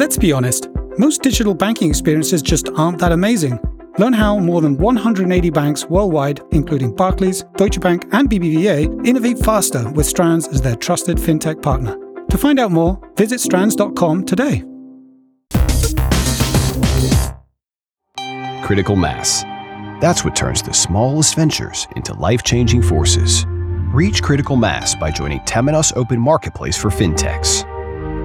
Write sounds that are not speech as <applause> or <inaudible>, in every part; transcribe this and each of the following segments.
Let's be honest, most digital banking experiences just aren't that amazing. Learn how more than 180 banks worldwide, including Barclays, Deutsche Bank, and BBVA, innovate faster with Strands as their trusted fintech partner. To find out more, visit strands.com today. Critical mass. That's what turns the smallest ventures into life changing forces. Reach critical mass by joining Temenos Open Marketplace for FinTechs,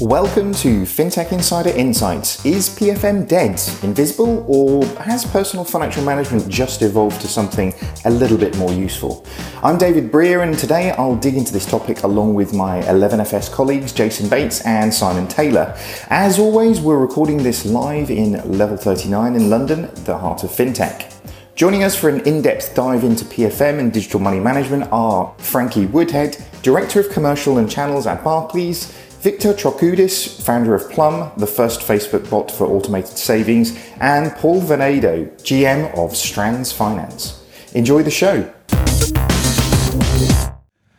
Welcome to FinTech Insider Insights. Is PFM dead, invisible, or has personal financial management just evolved to something a little bit more useful? I'm David Brear, and today I'll dig into this topic along with my 11FS colleagues Jason Bates and Simon Taylor. As always, we're recording this live in Level 39 in London, the heart of FinTech. Joining us for an in depth dive into PFM and digital money management are Frankie Woodhead, Director of Commercial and Channels at Barclays. Victor Trokoudes, founder of Plum, the first Facebook bot for automated savings, and Paul Venedo, GM of Strands Finance. Enjoy the show.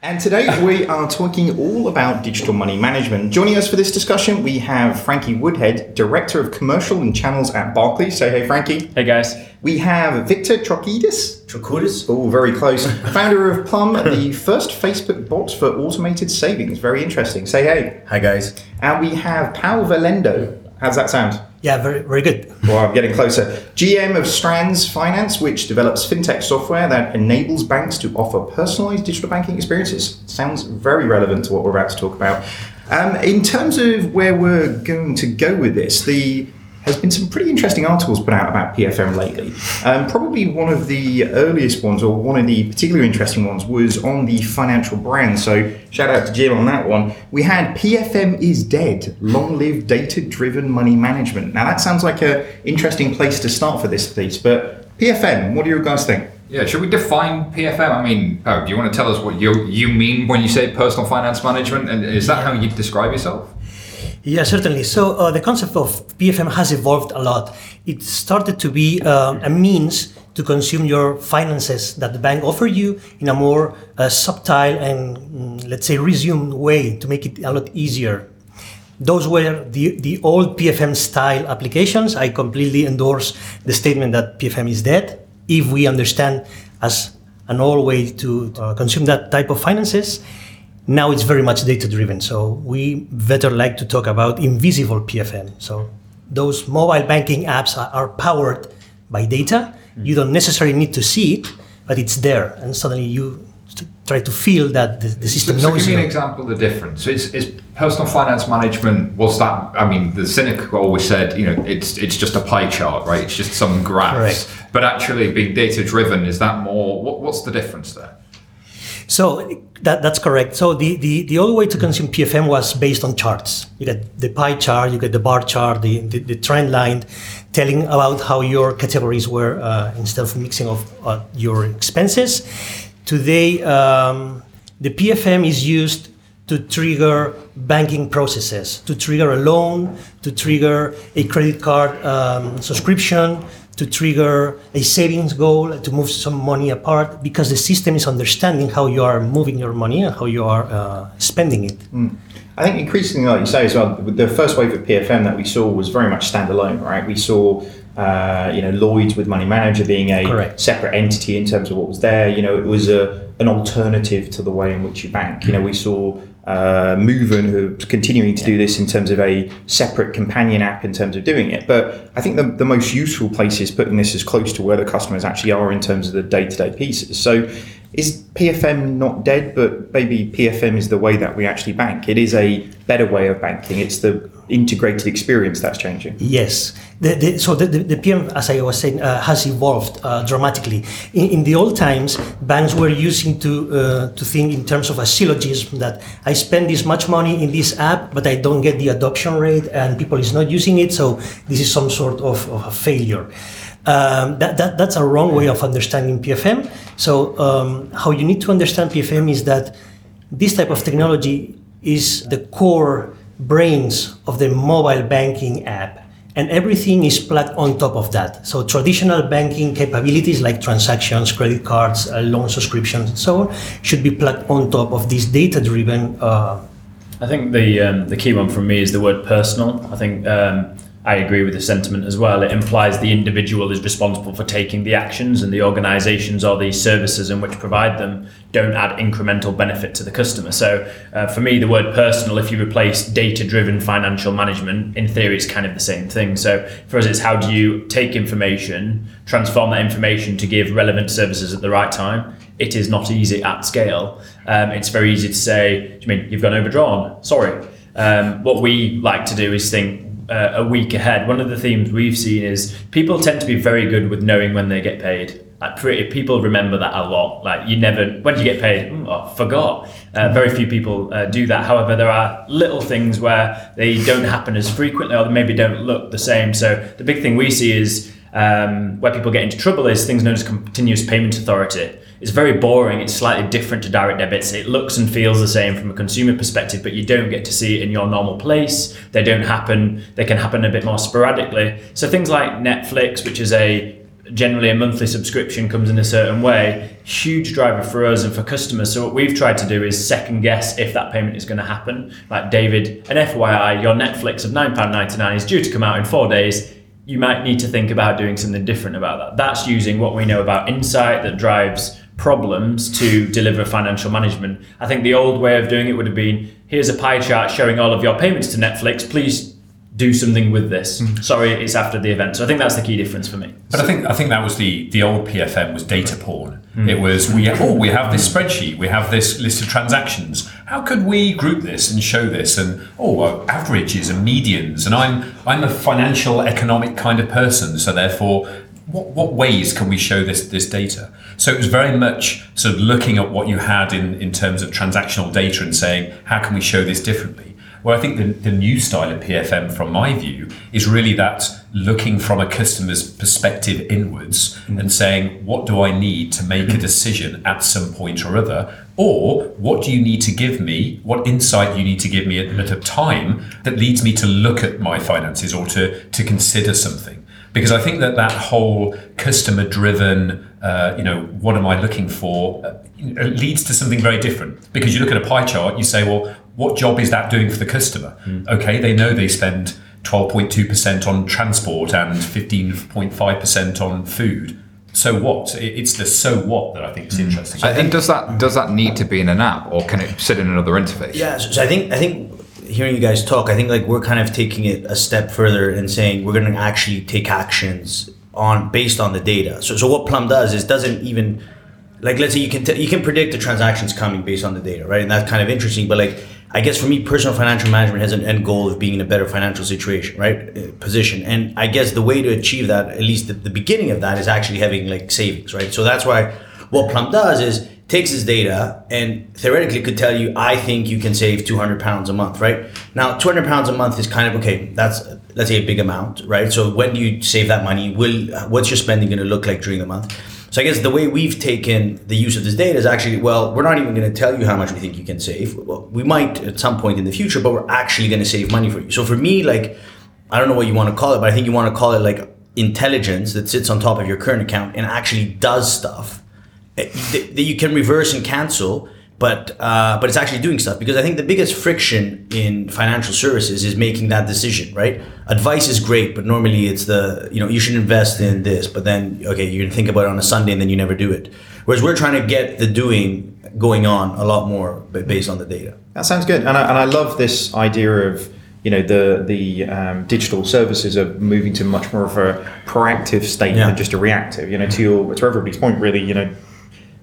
And today we are talking all about digital money management. Joining us for this discussion, we have Frankie Woodhead, Director of Commercial and Channels at Barclays. Say hey, Frankie. Hey, guys. We have Victor Trokidis. Trokudis? Oh, very close. Founder of Plum, the first Facebook bot for automated savings. Very interesting. Say hey. Hi, guys. And we have Paul Valendo. How's that sound? Yeah, very, very good. Well, I'm getting closer. GM of Strands Finance, which develops fintech software that enables banks to offer personalized digital banking experiences. Sounds very relevant to what we're about to talk about. Um, in terms of where we're going to go with this, the has been some pretty interesting articles put out about PFM lately. Um, probably one of the earliest ones, or one of the particularly interesting ones, was on the financial brand. So shout out to Jim on that one. We had PFM is dead. Long live data-driven money management. Now that sounds like an interesting place to start for this piece. But PFM, what do you guys think? Yeah, should we define PFM? I mean, oh, do you want to tell us what you you mean when you say personal finance management, and is that how you describe yourself? Yeah, certainly. So uh, the concept of PFM has evolved a lot. It started to be um, a means to consume your finances that the bank offer you in a more uh, subtle and mm, let's say resumed way to make it a lot easier. Those were the, the old PFM style applications. I completely endorse the statement that PFM is dead. If we understand as an old way to uh, consume that type of finances, now it's very much data driven. So we better like to talk about invisible PFM. So those mobile banking apps are, are powered by data. Mm. You don't necessarily need to see it, but it's there, and suddenly you try to feel that the, the system so, knows. So give me an example of the difference. So is, is personal finance management was that? I mean, the cynic always said, you know, it's it's just a pie chart, right? It's just some graphs. Correct. But actually, being data driven is that more? What, what's the difference there? So that, that's correct. So the, the, the old way to consume PFM was based on charts. You get the pie chart, you get the bar chart, the, the, the trend line, telling about how your categories were uh, instead of mixing of uh, your expenses. Today, um, the PFM is used to trigger banking processes, to trigger a loan, to trigger a credit card um, subscription, to trigger a savings goal, to move some money apart, because the system is understanding how you are moving your money and how you are uh, spending it. Mm. I think increasingly, like you say as well, the first wave of PFM that we saw was very much standalone, right? We saw, uh, you know, Lloyds with Money Manager being a Correct. separate entity in terms of what was there. You know, it was a an alternative to the way in which you bank. You know, we saw uh, Moven, who's continuing to do this in terms of a separate companion app in terms of doing it. But I think the, the most useful place is putting this as close to where the customers actually are in terms of the day to day pieces. So is PFM not dead, but maybe PFM is the way that we actually bank. It is a better way of banking. It's the integrated experience that's changing. Yes. The, the, so the, the, PM, as I was saying, uh, has evolved uh, dramatically. In, in, the old times, banks were using to uh, to think in terms of a syllogism that I spend this much money in this app, but I don't get the adoption rate, and people is not using it. So this is some sort of, of a failure. Um, that, that, that's a wrong way of understanding PFM. So, um, how you need to understand PFM is that this type of technology is the core brains of the mobile banking app, and everything is plugged on top of that. So, traditional banking capabilities like transactions, credit cards, uh, loan subscriptions, and so on should be plugged on top of this data driven. Uh, I think the um, the key one for me is the word personal. I think um, I agree with the sentiment as well. It implies the individual is responsible for taking the actions, and the organisations or the services in which provide them don't add incremental benefit to the customer. So, uh, for me, the word personal, if you replace data driven financial management, in theory, it's kind of the same thing. So, for us, it's how do you take information, transform that information to give relevant services at the right time? It is not easy at scale. Um, it's very easy to say, do you mean you've gone overdrawn? Sorry. Um, what we like to do is think uh, a week ahead, one of the themes we've seen is people tend to be very good with knowing when they get paid. Like pretty, people remember that a lot. Like you never, when do you get paid? Mm, oh, forgot. Uh, very few people uh, do that. However, there are little things where they don't happen as frequently, or they maybe don't look the same. So the big thing we see is um, where people get into trouble is things known as continuous payment authority it's very boring. It's slightly different to direct debits. It looks and feels the same from a consumer perspective, but you don't get to see it in your normal place. They don't happen. They can happen a bit more sporadically. So things like Netflix, which is a generally a monthly subscription comes in a certain way huge driver for us and for customers so what we've tried to do is second guess if that payment is going to happen like david an fyi your netflix of £9.99 is due to come out in four days you might need to think about doing something different about that that's using what we know about insight that drives problems to deliver financial management. I think the old way of doing it would have been here's a pie chart showing all of your payments to Netflix. Please do something with this. Mm. Sorry, it's after the event. So I think that's the key difference for me. But I think I think that was the the old PFM was data porn. Mm. It was we oh we have this spreadsheet, we have this list of transactions. How could we group this and show this? And oh, well, averages and medians. And I'm I'm a financial economic kind of person, so therefore what, what ways can we show this this data? So it was very much sort of looking at what you had in, in terms of transactional data and saying, how can we show this differently? Well, I think the, the new style of PFM, from my view, is really that looking from a customer's perspective inwards mm. and saying, what do I need to make a mm-hmm. decision at some point or other? Or what do you need to give me? What insight you need to give me at, at a time that leads me to look at my finances or to, to consider something? Because I think that that whole customer driven, uh, you know, what am I looking for, uh, leads to something very different. Because you look at a pie chart, you say, well, what job is that doing for the customer? Mm. Okay, they know they spend 12.2% on transport and 15.5% on food. So what? It's the so what that I think is mm. interesting. I think does that does that need to be in an app or can it sit in another interface? Yeah, so I think I think hearing you guys talk, I think like we're kind of taking it a step further and saying we're going to actually take actions on based on the data. So, so what Plum does is doesn't even like let's say you can t- you can predict the transactions coming based on the data, right? And that's kind of interesting. But like I guess for me, personal financial management has an end goal of being in a better financial situation, right? Uh, position. And I guess the way to achieve that, at least the, the beginning of that, is actually having like savings, right? So that's why what Plum does is takes this data and theoretically could tell you, I think you can save 200 pounds a month, right? Now, 200 pounds a month is kind of okay. That's let's say a big amount, right? So when do you save that money? Will what's your spending going to look like during the month? So I guess the way we've taken the use of this data is actually, well, we're not even going to tell you how much we think you can save. We might at some point in the future, but we're actually going to save money for you. So for me, like, I don't know what you want to call it, but I think you want to call it like intelligence that sits on top of your current account and actually does stuff that you can reverse and cancel but uh, but it's actually doing stuff because I think the biggest friction in financial services is making that decision, right? Advice is great, but normally it's the you know you should invest in this, but then okay you can think about it on a Sunday and then you never do it. Whereas we're trying to get the doing going on a lot more based on the data. That sounds good, and I, and I love this idea of you know the the um, digital services are moving to much more of a proactive state yeah. than just a reactive. You know, to your to everybody's point, really, you know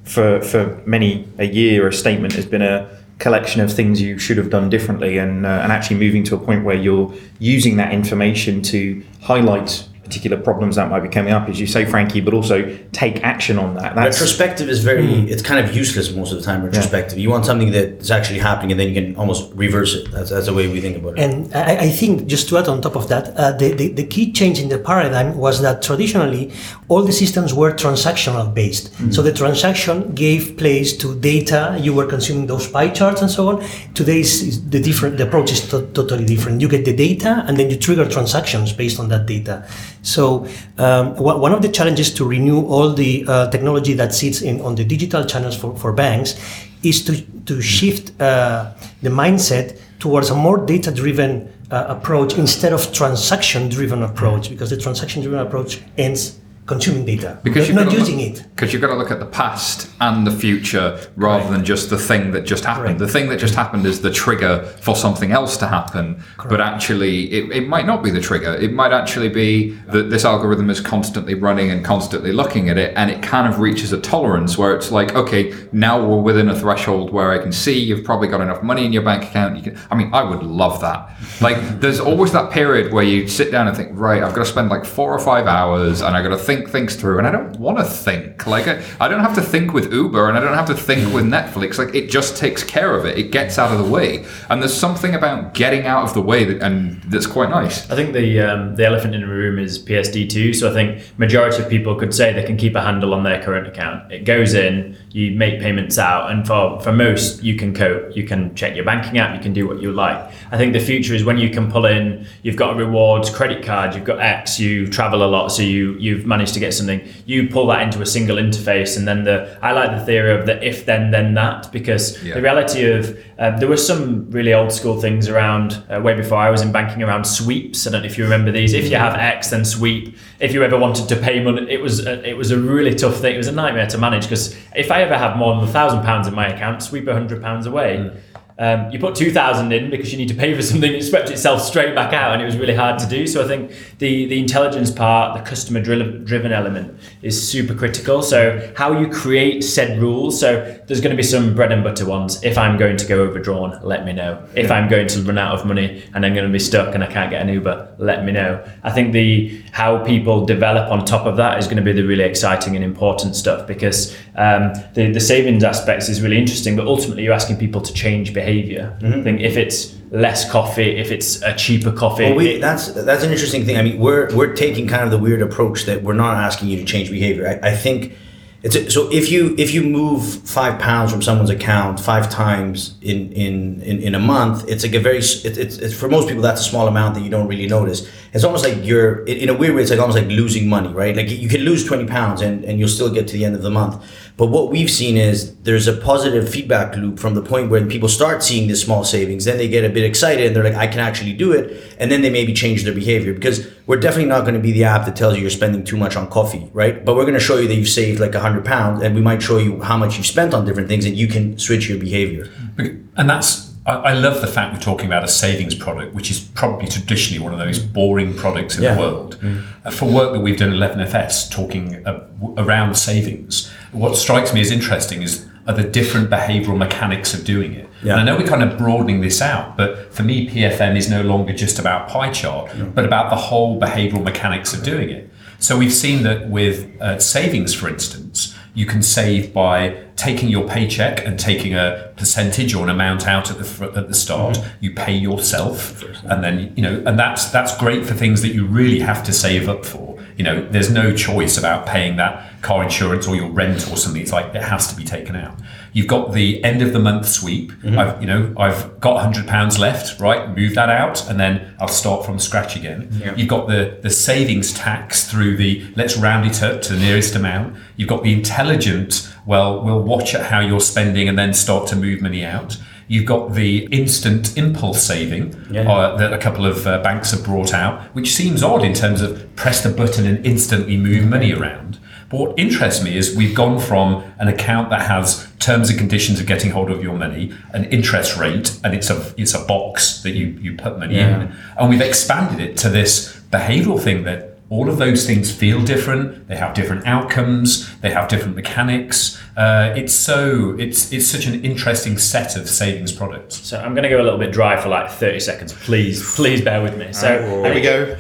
for for many a year, a statement has been a collection of things you should have done differently, and uh, and actually moving to a point where you're using that information to highlight particular problems that might be coming up, as you say, Frankie, but also take action on that. That's, retrospective is very, mm. it's kind of useless most of the time, retrospective. Yeah. You want something that's actually happening and then you can almost reverse it. That's, that's the way we think about it. And I, I think, just to add on top of that, uh, the, the, the, key change in the paradigm was that traditionally all the systems were transactional based. Mm. So the transaction gave place to data, you were consuming those pie charts and so on. Today's the different, the approach is to, totally different. You get the data and then you trigger transactions based on that data. So um, one of the challenges to renew all the uh, technology that sits in on the digital channels for, for banks is to, to shift uh, the mindset towards a more data-driven uh, approach instead of transaction-driven approach because the transaction-driven approach ends consuming data. Because you're not using look, it. because you've got to look at the past and the future rather right. than just the thing that just happened. Right. the thing that just happened is the trigger for something else to happen. Correct. but actually it, it might not be the trigger. It might actually be that this algorithm is constantly running and constantly looking at it and it kind of reaches a tolerance where it's like okay now we're within a threshold where i can see you've probably got enough money in your bank account. You can i mean i would love that. Like there's always that period where you sit down and think right i've got to spend like four or five hours and i've got to think think things through and I don't want to think. Like I, I don't have to think with Uber and I don't have to think with Netflix. Like it just takes care of it. It gets out of the way. And there's something about getting out of the way that, and that's quite nice. I think the um, the elephant in the room is PSD2. So I think majority of people could say they can keep a handle on their current account. It goes in, you make payments out, and for, for most you can cope. You can check your banking app, you can do what you like. I think the future is when you can pull in, you've got a rewards credit card, you've got X, you travel a lot, so you you've managed to get something, you pull that into a single interface, and then the I like the theory of the if then then that because yeah. the reality of um, there were some really old school things around uh, way before I was in banking around sweeps. I don't know if you remember these. If you have X, then sweep. If you ever wanted to pay money, it was a, it was a really tough thing. It was a nightmare to manage because if I ever have more than a thousand pounds in my account, sweep a hundred pounds away. Mm um, you put 2000 in because you need to pay for something, it swept itself straight back out and it was really hard to do. So I think the, the intelligence part, the customer driven element is super critical. So how you create said rules. So there's going to be some bread and butter ones. If I'm going to go overdrawn, let me know. If I'm going to run out of money and I'm going to be stuck and I can't get an Uber, let me know. I think the how people develop on top of that is going to be the really exciting and important stuff because um, the, the savings aspects is really interesting, but ultimately you're asking people to change behavior behavior. Mm-hmm. I think if it's less coffee, if it's a cheaper coffee, well, we, that's that's an interesting thing. I mean, we're we're taking kind of the weird approach that we're not asking you to change behavior. I, I think it's a, so if you if you move five pounds from someone's account five times in in in, in a month, it's like a very it, it's, it's for most people that's a small amount that you don't really notice. It's almost like you're in a weird way. It's like almost like losing money, right? Like you can lose twenty pounds and and you'll still get to the end of the month but what we've seen is there's a positive feedback loop from the point where people start seeing the small savings, then they get a bit excited and they're like, I can actually do it. And then they maybe change their behavior because we're definitely not going to be the app that tells you you're spending too much on coffee, right? But we're going to show you that you've saved like a hundred pounds and we might show you how much you've spent on different things and you can switch your behavior. And that's I, love the fact we're talking about a savings product, which is probably traditionally one of those boring products in yeah. the world. Mm. Uh, for work that we've done at 11FS talking uh, around savings, what strikes me as interesting is are the different behavioral mechanics of doing it. Yeah. And I know we're kind of broadening this out, but for me, PFM is no longer just about pie chart, yeah. but about the whole behavioral mechanics of doing it. So we've seen that with uh, savings, for instance, you can save by taking your paycheck and taking a percentage or an amount out at the at the start. Mm-hmm. You pay yourself, and then you know, and that's that's great for things that you really have to save up for. You know, there's no choice about paying that car insurance or your rent or something. It's like it has to be taken out. You've got the end of the month sweep. Mm-hmm. I've, you know, I've got hundred pounds left, right? Move that out, and then I'll start from scratch again. Yeah. You've got the the savings tax through the let's round it up to the nearest amount. You've got the intelligent. Well, we'll watch at how you're spending and then start to move money out. You've got the instant impulse saving yeah. uh, that a couple of uh, banks have brought out, which seems odd in terms of press the button and instantly move money around. But what interests me is we've gone from an account that has terms and conditions of getting hold of your money, an interest rate, and it's a it's a box that you you put money yeah. in, and we've expanded it to this behavioural thing that all of those things feel different. They have different outcomes. They have different mechanics. Uh, it's so it's it's such an interesting set of savings products. So I'm going to go a little bit dry for like 30 seconds. Please, please bear with me. So Here we go.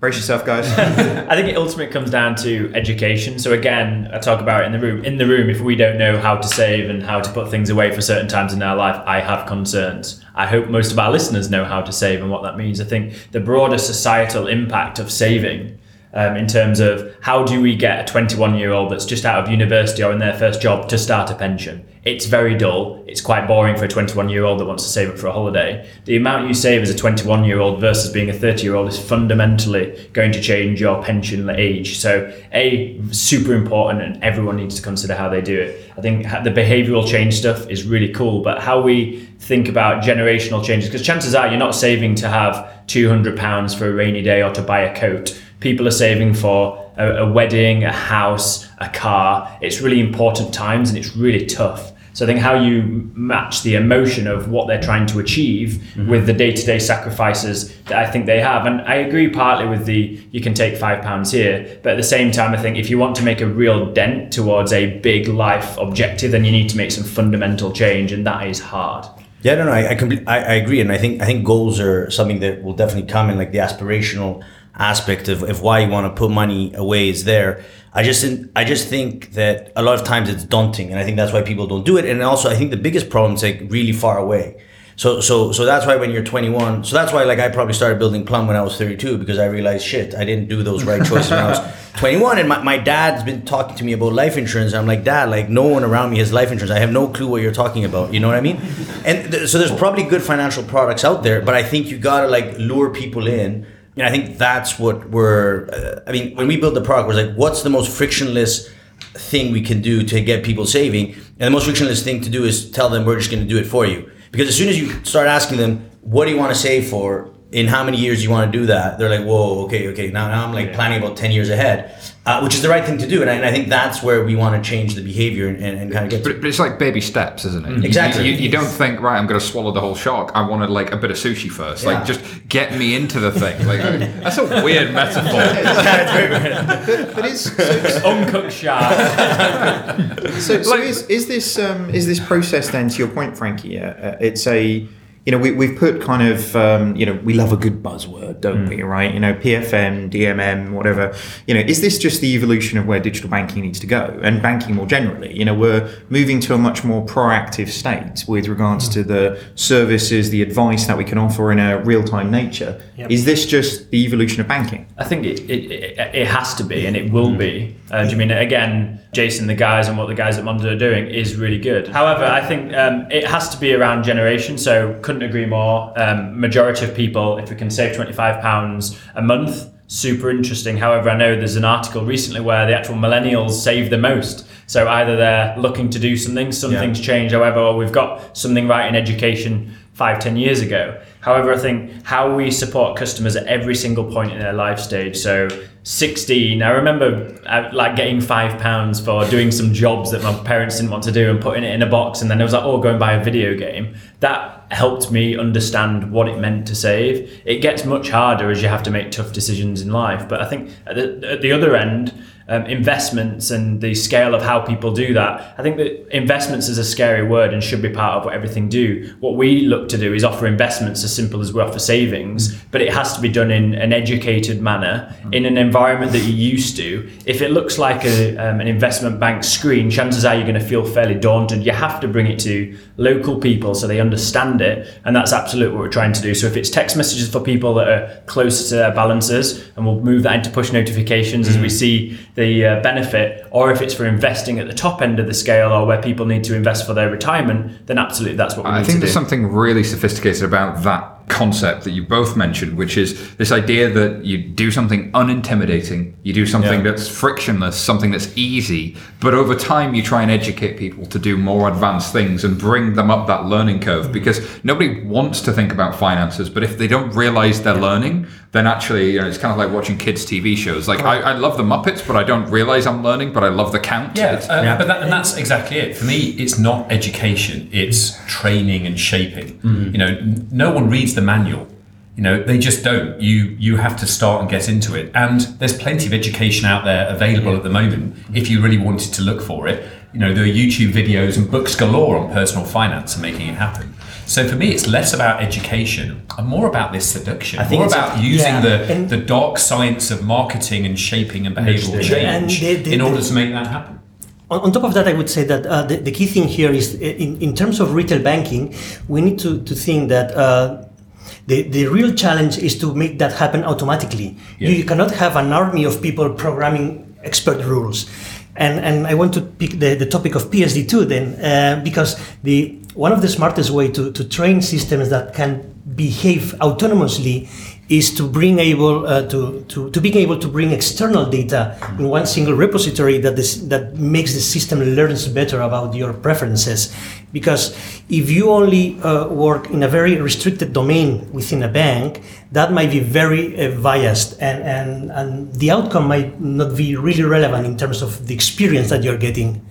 Brace yourself, guys. <laughs> I think it ultimately comes down to education. So again, I talk about it in the room. In the room, if we don't know how to save and how to put things away for certain times in our life, I have concerns. I hope most of our listeners know how to save and what that means. I think the broader societal impact of saving um, in terms of how do we get a 21 year old that's just out of university or in their first job to start a pension? It's very dull. It's quite boring for a 21 year old that wants to save up for a holiday. The amount you save as a 21 year old versus being a 30 year old is fundamentally going to change your pension age. So, A, super important, and everyone needs to consider how they do it. I think the behavioral change stuff is really cool, but how we think about generational changes, because chances are you're not saving to have £200 for a rainy day or to buy a coat people are saving for a, a, wedding, a house, a car. It's really important times and it's really tough. So I think how you match the emotion of what they're trying to achieve mm-hmm. with the day-to-day sacrifices that I think they have. And I agree partly with the you can take five pounds here, but at the same time I think if you want to make a real dent towards a big life objective, then you need to make some fundamental change and that is hard. Yeah, no, no, I I, compl- I, I agree, and I think I think goals are something that will definitely come in, like the aspirational aspect of, of why you want to put money away is there. I just I just think that a lot of times it's daunting, and I think that's why people don't do it. And also, I think the biggest problem is like really far away. So so so that's why when you're 21, so that's why like I probably started building Plum when I was 32 because I realized shit, I didn't do those right choices when I was <laughs> 21. And my, my dad's been talking to me about life insurance. I'm like, Dad, like no one around me has life insurance. I have no clue what you're talking about. You know what I mean? And th- so there's probably good financial products out there, but I think you gotta like lure people in and I think that's what we're. Uh, I mean, when we build the product, we're like, what's the most frictionless thing we can do to get people saving? And the most frictionless thing to do is tell them we're just going to do it for you. Because as soon as you start asking them, what do you want to save for? In how many years you want to do that? They're like, whoa, okay, okay. Now, now I'm like yeah. planning about ten years ahead uh, which is the right thing to do. And I, and I, think that's where we want to change the behavior and, and, kind of get. But, but, it's like baby steps, isn't it? Exactly. You, you, you, don't think right. I'm going to swallow the whole shark. I wanted like a bit of sushi first. Yeah. Like just get me into the thing. Like that's a weird <laughs> metaphor. but, but it's, so it's uncooked shark. so, so like, is, is this um, is this process then? To your point, Frankie, uh, it's a you know, we, we've put kind of, um, you know, we love a good buzzword, don't mm. we? Right? You know, PFM, DMM, whatever. You know, is this just the evolution of where digital banking needs to go and banking more generally? You know, we're moving to a much more proactive state with regards mm. to the services, the advice that we can offer in a real time nature. Yep. Is this just the evolution of banking? I think it, it, it, it has to be and it will mm. be. Uh, do you mean, again, Jason, the guys, and what the guys at Monzo are doing is really good. However, I think um, it has to be around generation. So couldn't agree more. Um, majority of people, if we can save twenty five pounds a month, super interesting. However, I know there's an article recently where the actual millennials save the most. So either they're looking to do something, something's yeah. changed. However, or we've got something right in education five, ten years ago. However, I think how we support customers at every single point in their life stage. So 16, I remember uh, like getting five pounds for doing some jobs that my parents didn't want to do and putting it in a box. And then it was like, oh, go and buy a video game. That helped me understand what it meant to save. It gets much harder as you have to make tough decisions in life. But I think at the, at the other end, um, investments and the scale of how people do that. I think that investments is a scary word and should be part of what everything do. What we look to do is offer investments as simple as we offer savings, but it has to be done in an educated manner in an environment that you're used to. If it looks like a, um, an investment bank screen, chances are you're going to feel fairly daunted. You have to bring it to local people so they understand it, and that's absolutely what we're trying to do. So if it's text messages for people that are closer to their balances, and we'll move that into push notifications mm-hmm. as we mm. see the uh, benefit, or if it's for investing at the top end of the scale or where people need to invest for their retirement, then absolutely that's what we do. I think there's something really sophisticated about that concept that you both mentioned, which is this idea that you do something unintimidating, you do something yeah. that's frictionless, something that's easy, but over time you try and educate people to do more advanced things and bring them up that learning curve mm-hmm. because nobody wants to think about finances, but if they don't realize they're learning, then actually you know, it's kind of like watching kids' TV shows. Like I, I, love the Muppets, but I don't realize I'm learning, but I love the count. Yeah, uh, yeah. but that, and that's exactly it. For me, it's not education; it's training and shaping. Mm-hmm. You know, no one reads the manual. You know, they just don't. You you have to start and get into it. And there's plenty of education out there available at the moment if you really wanted to look for it. You know, there are YouTube videos and books galore on personal finance and making it happen. So for me, it's less about education and more about this seduction. I think more about using yeah, the, and- the dark science of marketing and shaping and behavioral And change the- the- in order the- to make that happen. On, on top of that, I would say that uh, the, the key thing here is uh, in, in terms of retail banking, we need to, to think that uh, the, the real challenge is to make that happen automatically. You, you cannot have an army of people programming expert rules. And, and I want to pick the, the topic of PSD2 then, uh, because the, one of the smartest way to, to train systems that can behave autonomously is to bring able uh, to, to, to being able to bring external data in one single repository that this that makes the system learns better about your preferences. Because if you only uh, work in a very restricted domain within a bank that might be very uh, biased and, and and the outcome might not be really relevant in terms of the experience that you're getting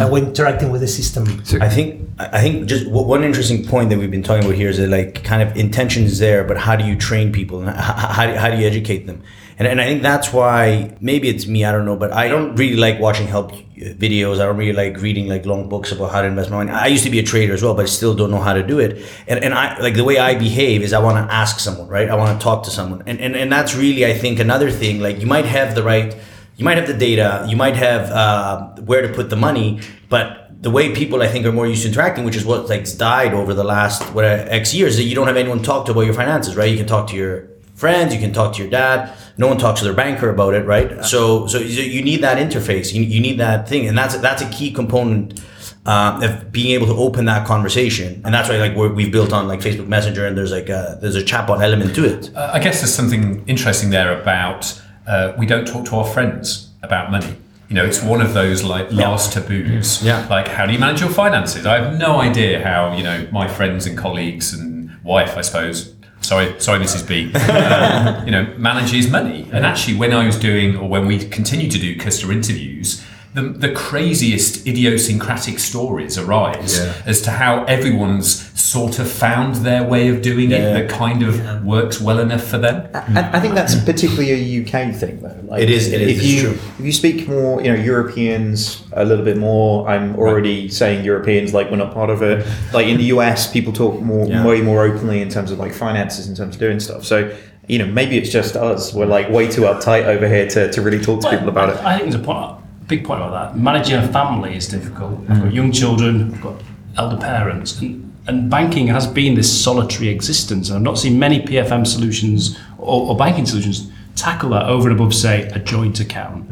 uh, when interacting with the system I think I think just w- one interesting point that we've been talking about here is that like kind of intention is there, but how do you train people and how, how, do- how do you educate them? And, and I think that's why maybe it's me, I don't know, but I don't really like watching help videos. I don't really like reading like long books about how to invest my money. I used to be a trader as well, but I still don't know how to do it. And, and I like the way I behave is I want to ask someone, right? I want to talk to someone. And, and, and that's really, I think, another thing. Like you might have the right, you might have the data, you might have uh, where to put the money, but the way people I think are more used to interacting, which is what like died over the last what X years, that you don't have anyone talk to about your finances, right? You can talk to your friends, you can talk to your dad. No one talks to their banker about it, right? So so you need that interface, you, you need that thing, and that's that's a key component. Uh, of being able to open that conversation, and that's why like we're, we've built on like Facebook Messenger, and there's like a, there's a chatbot element to it. Uh, I guess there's something interesting there about uh, we don't talk to our friends about money. You know, it's one of those like last taboos. Yeah. Like, how do you manage your finances? I have no idea how you know my friends and colleagues and wife, I suppose. Sorry, sorry, Mrs. B. uh, <laughs> you know, manages money. And actually, when I was doing, or when we continue to do customer interviews, the, the craziest idiosyncratic stories arise as to how everyone's sort of found their way of doing it that kind of works well enough for them. I, I think that's particularly a UK thing, though. Like, It is- it is, If it's you true. if you speak more, you know, Europeans a little bit more. I'm already saying Europeans like we're not part of it. Like in the US, people talk more, Yeah. way more openly in terms of like finances, in terms of doing stuff. So you know, maybe it's just us. We're like way too uptight over here to, to really talk to people about it. I think there's a point, big point about that. Managing a family is difficult. I've got young children, I've got elder parents, and, and banking has been this solitary existence. And I've not seen many PFM solutions or, or banking solutions tackle that over and above, say, a joint account.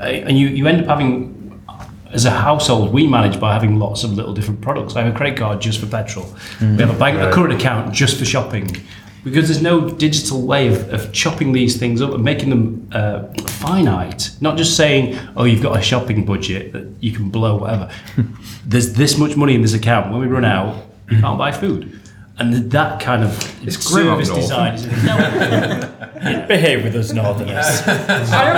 Uh, And you, you end up having, as a household, we manage by having lots of little different products. I have a credit card just for petrol. We have a bank, a current account just for shopping. Because there's no digital way of, of chopping these things up and making them uh, finite. Not just saying, oh, you've got a shopping budget that you can blow, whatever. <laughs> there's this much money in this account. When we run out, you can't buy food. And that kind of It's grim up service north. design is no, <laughs> Behave with us, Northerners. stop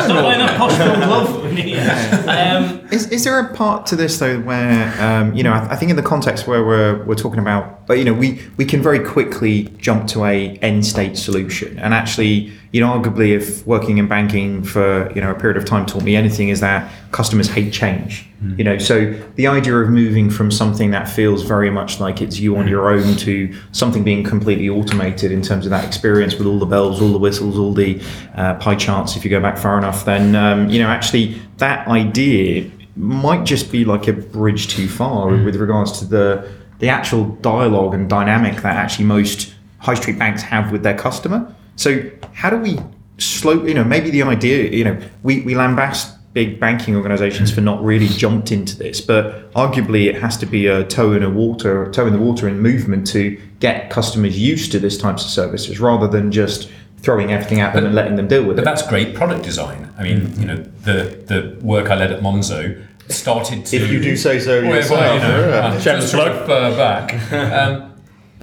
wearing that posh film glove. <laughs> um, Is, is there a part to this though where um, you know I, I think in the context where we're, we're talking about but you know we, we can very quickly jump to a end state solution and actually you know arguably if working in banking for you know a period of time taught me anything is that customers hate change. You know so the idea of moving from something that feels very much like it's you on your own to something being completely automated in terms of that experience with all the bells all the whistles all the uh, pie charts if you go back far enough then um, you know actually that idea might just be like a bridge too far with regards to the the actual dialogue and dynamic that actually most high street banks have with their customer. So how do we slow? You know, maybe the idea. You know, we we lambast big banking organizations for not really jumped into this, but arguably it has to be a toe in a water, toe in the water in movement to get customers used to this types of services rather than just throwing everything at them and letting them deal with But it. that's great product design. I mean, you know, the the work I led at Monzo started to. If you do say so Well, yourself, well, you know, yeah. uh, refer back, <laughs> um,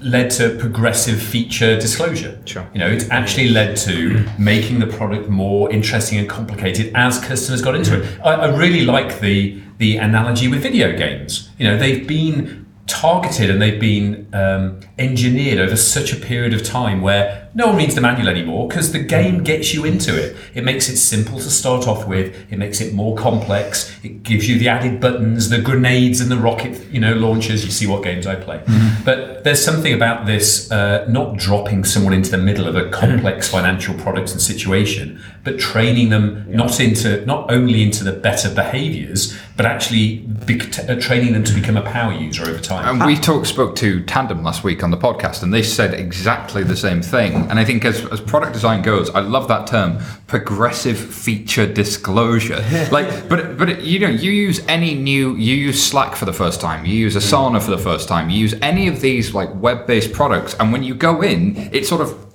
led to progressive feature disclosure. Sure. You know, it actually led to making the product more interesting and complicated as customers got into it. I, I really like the the analogy with video games. You know, they've been targeted and they've been um, engineered over such a period of time where no one reads the manual anymore because the game gets you into it. It makes it simple to start off with. It makes it more complex. It gives you the added buttons, the grenades, and the rocket, you know, launchers. You see what games I play. But there's something about this uh, not dropping someone into the middle of a complex financial product and situation, but training them not into not only into the better behaviours, but actually bec- t- uh, training them to become a power user over time. And we talked, spoke to Tandem last week on the podcast, and they said exactly the same thing. And I think as, as product design goes, I love that term, progressive feature disclosure. <laughs> like, but but you know, you use any new, you use Slack for the first time, you use Asana for the first time, you use any of these like web-based products, and when you go in, it sort of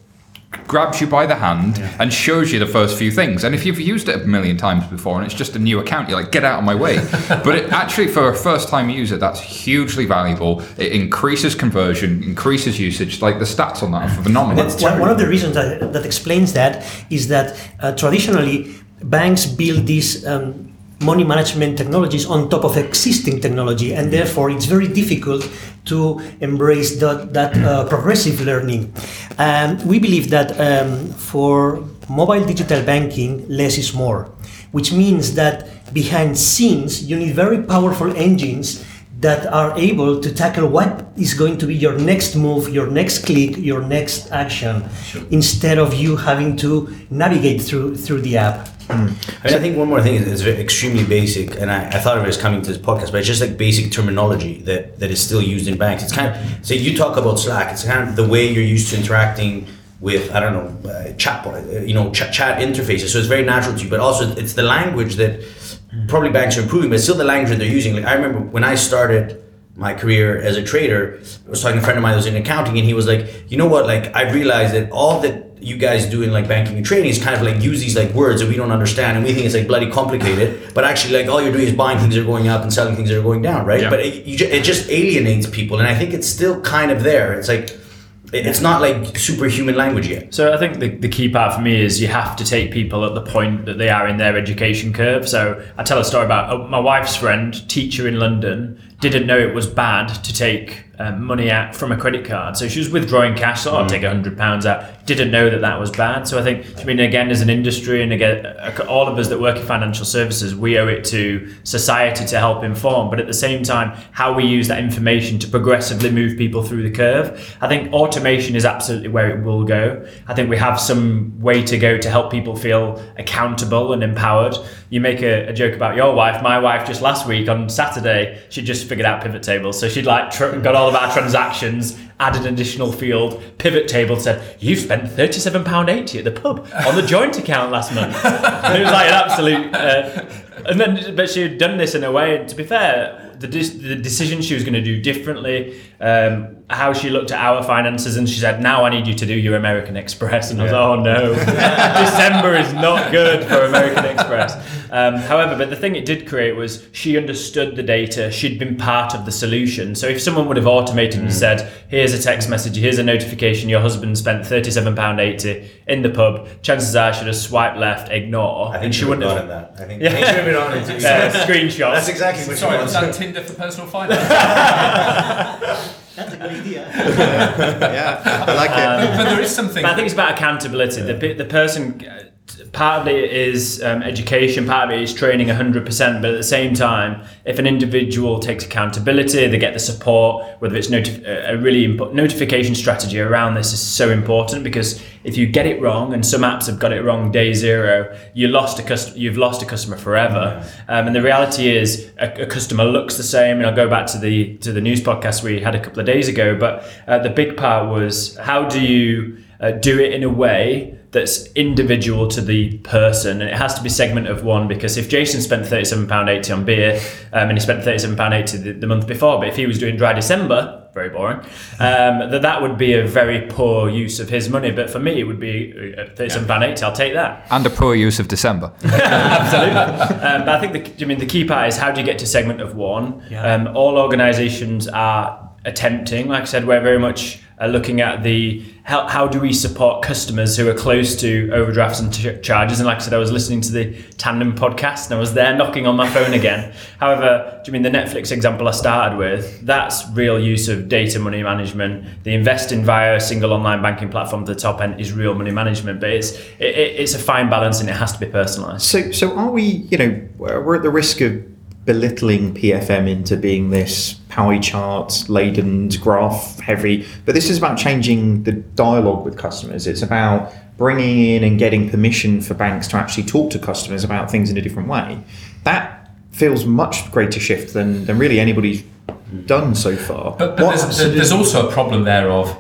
grabs you by the hand and shows you the first few things. And if you've used it a million times before and it's just a new account, you're like, get out of my way. <laughs> but it actually, for a first time user, that's hugely valuable. It increases conversion, increases usage. Like the stats on that are phenomenal. That's one, one of the reasons that, that explains that is that uh, traditionally banks build these um, money management technologies on top of existing technology, and therefore it's very difficult to embrace that, that uh, progressive learning. And we believe that um, for mobile digital banking, less is more, which means that behind scenes you need very powerful engines that are able to tackle what is going to be your next move, your next click, your next action, instead of you having to navigate through through the app. I, mean, I think one more thing is it's extremely basic, and I, I thought of it as coming to this podcast, but it's just like basic terminology that, that is still used in banks. It's kind of so you talk about Slack. It's kind of the way you're used to interacting with I don't know uh, chat, uh, you know, chat, chat interfaces. So it's very natural to you, but also it's the language that probably banks are improving, but still the language that they're using. Like I remember when I started my career as a trader, I was talking to a friend of mine who was in accounting, and he was like, you know what, like I've realized that all that you guys do in like banking and trading is kind of like use these like words that we don't understand and we think it's like bloody complicated, but actually like all you're doing is buying things that are going up and selling things that are going down, right? Yeah. But it, you, it just alienates people, and I think it's still kind of there. It's like it's not like superhuman language yet. So I think the, the key part for me is you have to take people at the point that they are in their education curve. So I tell a story about uh, my wife's friend, teacher in London, didn't know it was bad to take um, money out from a credit card. So she was withdrawing cash, so I'll take a hundred pounds out. Didn't know that that was bad. So I think, I mean, again, as an industry and again, uh, all of us that work in financial services, we owe it to society to help inform. But at the same time, how we use that information to progressively move people through the curve. I think automation is absolutely where it will go. I think we have some way to go to help people feel accountable and empowered. You make a, a joke about your wife. My wife just last week on Saturday, she just figured out pivot tables. So she'd like tr- got all of our transactions, added an additional field, pivot table said, You've spent £37.80 at the pub on the joint account last month. <laughs> It was like an absolute. Uh, and then, but she had done this in a way, to be fair, the, dis- the decision she was going to do differently, um, how she looked at our finances, and she said, Now I need you to do your American Express. And I was like, Oh no, <laughs> December is not good for American Express. Um, however, but the thing it did create was she understood the data, she'd been part of the solution. So if someone would have automated and said, Here's a text message, here's a notification, your husband spent £37.80 in the pub, chances are she'd have swiped left, ignore. I think and she she would wouldn't have have. done that. I think Yeah. She would have been on it <laughs> too. Uh, yeah, screenshot. That's exactly what Sorry, she was wants. that Tinder for personal <laughs> finance? That's a good idea. yeah, I like it. but there is something. But I think it's about accountability. The, the person, part of it is um, education, part of it is training 100%. But at the same time, if an individual takes accountability, they get the support, whether it's notif- a really important notification strategy around this is so important because if you get it wrong, and some apps have got it wrong day zero, you lost a cust- you've lost a customer forever. Um, and the reality is, a, a customer looks the same. And I'll go back to the to the news podcast we had a couple of days ago. But uh, the big part was how do you uh, do it in a way that's individual to the person and it has to be segment of one because if Jason spent £37.80 on beer um, and he spent £37.80 the, the month before but if he was doing dry December very boring um, that that would be a very poor use of his money but for me it would be uh, £37.80 I'll take that And a poor use of December. <laughs> Absolutely. um, but I think the, I mean the key part is how do you get to segment of one? Yeah. Um, all organisations are attempting. Like I said, we're very much uh, looking at the how, how do we support customers who are close to overdrafts and ch- charges. And like I said, I was listening to the Tandem podcast and I was there knocking on my phone again. <laughs> However, do you mean the Netflix example I started with? That's real use of data money management. The investing via a single online banking platform to the top end is real money management, but it's it, it's a fine balance and it has to be personalised. So, so are we? You know, we're at the risk of belittling PFM into being this pie chart laden, graph heavy. But this is about changing the dialogue with customers. It's about bringing in and getting permission for banks to actually talk to customers about things in a different way. That feels much greater shift than, than really anybody's done so far. But, but there's, there's also a problem there of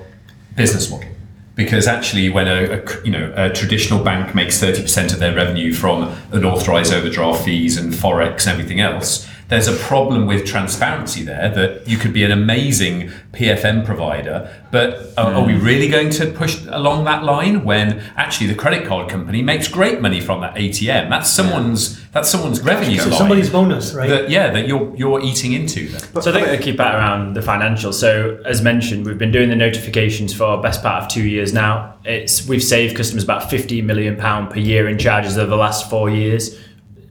business model because actually when a, a, you know a traditional bank makes 30% of their revenue from unauthorized overdraft fees and forex and everything else there's a problem with transparency there that you could be an amazing PFM provider, but are, are we hmm. really going to push along that line when actually the credit card company makes great money from that ATM? That's someone's that's someone's revenue so Somebody's bonus, right? That, yeah, that you're you're eating into. Then. So I think they keep that around the financials. So as mentioned, we've been doing the notifications for best part of two years now. It's we've saved customers about 50 million pound per year in charges over the last four years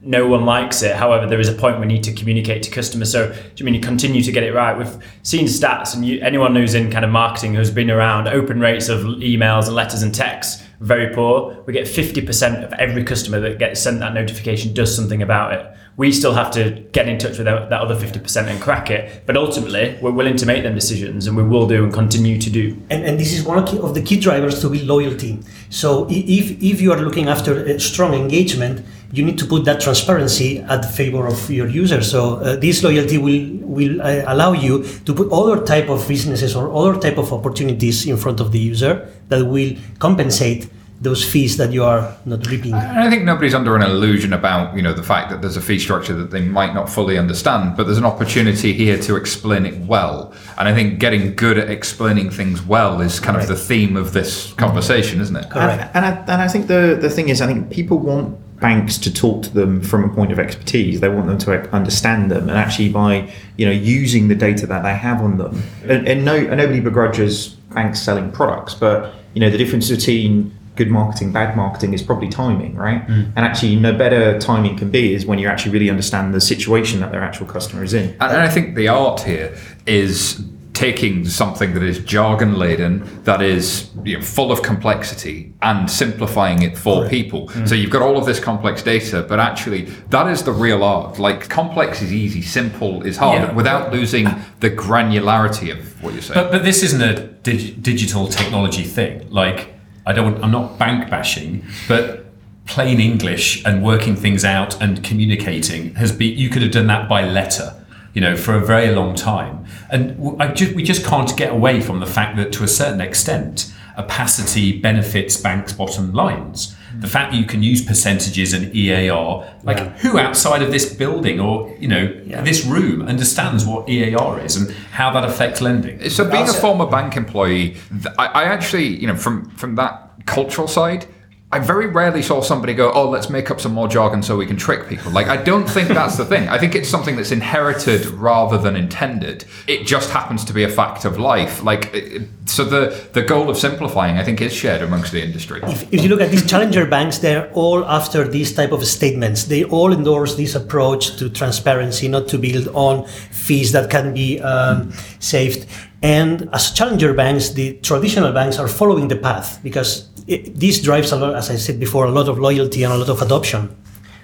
no one likes it. However, there is a point we need to communicate to customers. So, do you mean you continue to get it right? We've seen stats, and you, anyone who's in kind of marketing who's been around open rates of emails and letters and texts very poor. We get 50% of every customer that gets sent that notification does something about it. We still have to get in touch with that other 50% and crack it. But ultimately, we're willing to make them decisions and we will do and continue to do. And, and this is one of the key drivers to build loyalty. So if, if you are looking after strong engagement, you need to put that transparency at the favor of your users. So uh, this loyalty will will uh, allow you to put other type of businesses or other type of opportunities in front of the user that will compensate those fees that you are not reaping. I think nobody's under an illusion about you know the fact that there's a fee structure that they might not fully understand, but there's an opportunity here to explain it well. And I think getting good at explaining things well is kind right. of the theme of this conversation, isn't it? Correct. And, and, I, and I think the the thing is, I think people want banks to talk to them from a point of expertise. They want them to understand them, and actually by you know using the data that they have on them. And, and no, and nobody begrudges banks selling products, but you know the difference between good marketing, bad marketing is probably timing, right? Mm. And actually, no better timing can be is when you actually really understand the situation that their actual customer is in. And I think the art here is taking something that is jargon laden, that is you know, full of complexity, and simplifying it for right. people. Mm. So you've got all of this complex data, but actually, that is the real art. Like, complex is easy, simple is hard, yeah. without losing the granularity of what you're saying. But, but this isn't a dig- digital technology thing. Like, I don't. I'm not bank bashing, but plain English and working things out and communicating has been. You could have done that by letter you know, for a very long time. And just, we just can't get away from the fact that to a certain extent, opacity benefits banks' bottom lines. The mm. fact that you can use percentages and EAR, like yeah. who outside of this building or you know yeah. this room understands what EAR is and how that affects lending. So, being a former bank employee, I, I actually, you know, from from that cultural side, I very rarely saw somebody go, "Oh, let's make up some more jargon so we can trick people." Like, I don't think that's the thing. I think it's something that's inherited rather than intended. It just happens to be a fact of life. Like, so the the goal of simplifying, I think, is shared amongst the industry. If, if you look at these challenger banks, they're all after these type of statements. They all endorse this approach to transparency, not to build on fees that can be um, saved. And as challenger banks, the traditional banks are following the path because it, this drives a lot, as I said before, a lot of loyalty and a lot of adoption.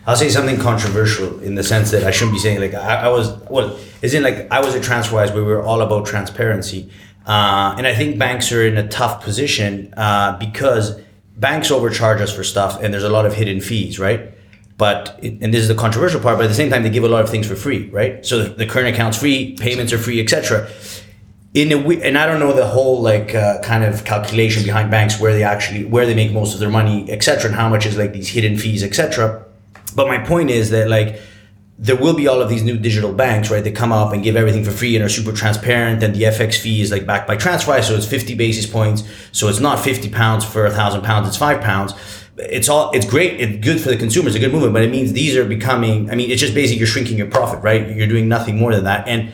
I'll say something controversial in the sense that I shouldn't be saying like I, I was well, isn't like I was at TransferWise where we were all about transparency, uh, and I think banks are in a tough position uh, because banks overcharge us for stuff, and there's a lot of hidden fees, right? But it, and this is the controversial part, but at the same time they give a lot of things for free, right? So the, the current account's free, payments are free, etc in a and I don't know the whole like uh, kind of calculation behind banks where they actually where they make most of their money, etc., and how much is like these hidden fees, etc. But my point is that like there will be all of these new digital banks, right? They come up and give everything for free and are super transparent, and the FX fee is like backed by TransferWise, so it's fifty basis points, so it's not fifty pounds for a thousand pounds, it's five pounds. It's all it's great, it's good for the consumer, it's a good movement, but it means these are becoming. I mean, it's just basically you're shrinking your profit, right? You're doing nothing more than that, and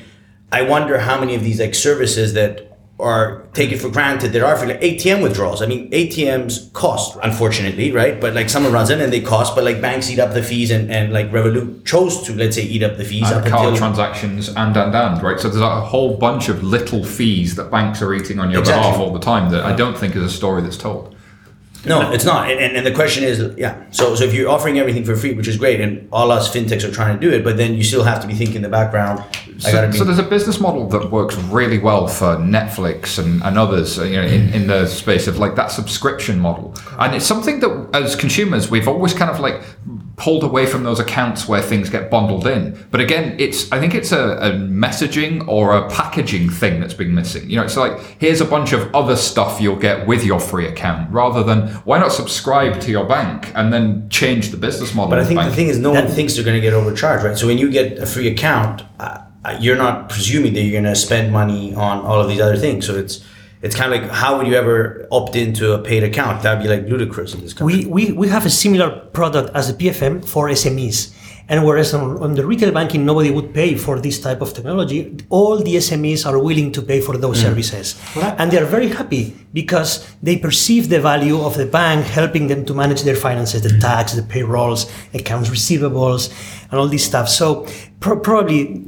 I wonder how many of these like services that are take it for granted there are for like ATM withdrawals. I mean, ATMs cost, unfortunately, right? But like someone runs in and they cost, but like banks eat up the fees and, and like Revolut chose to, let's say, eat up the fees and up card until transactions and and and right. So there's a whole bunch of little fees that banks are eating on your Exactly. behalf all the time that I don't think is a story that's told. No, it's not. And, and, the question is, yeah. So, so if you're offering everything for free, which is great, and all us fintechs are trying to do it, but then you still have to be thinking in the background. I So, so there's a business model that works really well for Netflix and, and others, uh, you know, in, in the space of like that subscription model. And it's something that as consumers we've always kind of like pulled away from those accounts where things get bundled in. But again, it's I think it's a, a messaging or a packaging thing that's been missing. You know, it's like here's a bunch of other stuff you'll get with your free account, rather than why not subscribe to your bank and then change the business model. But I think the banking? thing is, no one thinks they're going to get overcharged, right? So when you get a free account, uh, uh, you're not presuming that you're going to spend money on all of these other things. So it's it's kind of like how would you ever opt into a paid account? That'd be like ludicrous in this country. We, we, we have a similar product as a PFM for SMEs. And whereas on, on the retail banking, nobody would pay for this type of technology, all the SMEs are willing to pay for those mm. services. And they are very happy because they perceive the value of the bank helping them to manage their finances, the mm. tax, the payrolls, accounts receivables, and all this stuff. So pro- probably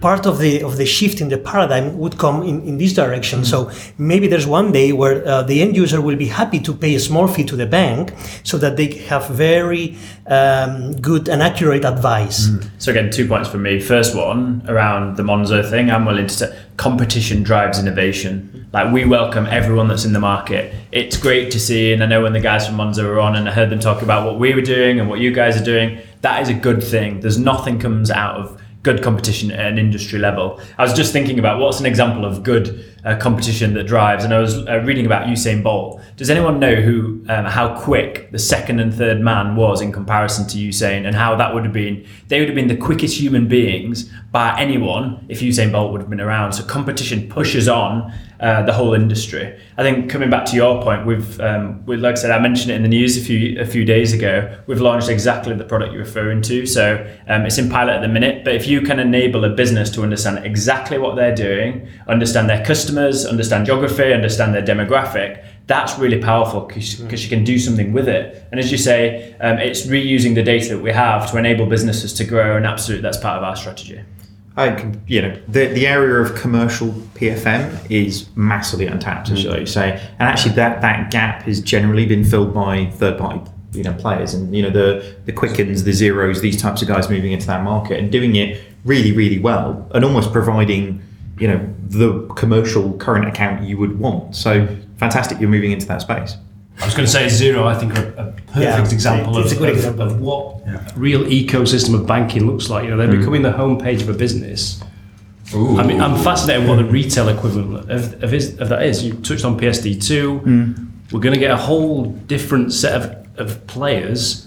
part of the of the shift in the paradigm would come in, in this direction. So maybe there's one day where uh, the end user will be happy to pay a small fee to the bank so that they have very um, good and accurate advice. So again, two points from me. First one around the Monzo thing. I'm willing to competition drives innovation. Like we welcome everyone that's in the market. It's great to see, and I know when the guys from Monzo were on, and I heard them talk about what we were doing and what you guys are doing. That is a good thing. There's nothing comes out of good competition at an industry level. I was just thinking about what's an example of good competition that drives, and I was uh, reading about Usain Bolt. Does anyone know who, um, how quick the second and third man was in comparison to Usain, and how that would have been? They would have been the quickest human beings by anyone if Usain Bolt would have been around. So competition pushes on uh, the whole industry. I think coming back to your point, we've, um, we, like I said, I mentioned it in the news a few a few days ago. We've launched exactly the product you're referring to. So um, it's in pilot at the minute. But if you can enable a business to understand exactly what they're doing, understand their customers, understand geography, understand their demographic, that's really powerful because you can do something with it. And as you say, um, it's reusing the data that we have to enable businesses to grow. And absolutely, that's part of our strategy. I can, you know, the, the area of commercial PFM is massively untapped, as you say, and actually that, that gap has generally been filled by third party, you know, players, and you know the the Quickens, the Xeros, these types of guys moving into that market and doing it really, really well, and almost providing, you know, the commercial current account you would want. So fantastic, you're moving into that space. I was going to say Xero. I think are a perfect Yeah, example it's of, a good example. of what a real ecosystem of banking looks like. You know, they're hmm. becoming the homepage of a business. I mean, I'm fascinated what the retail equivalent of, of, is, of that is. You touched on PSD2. Hmm. We're going to get a whole different set of, of players.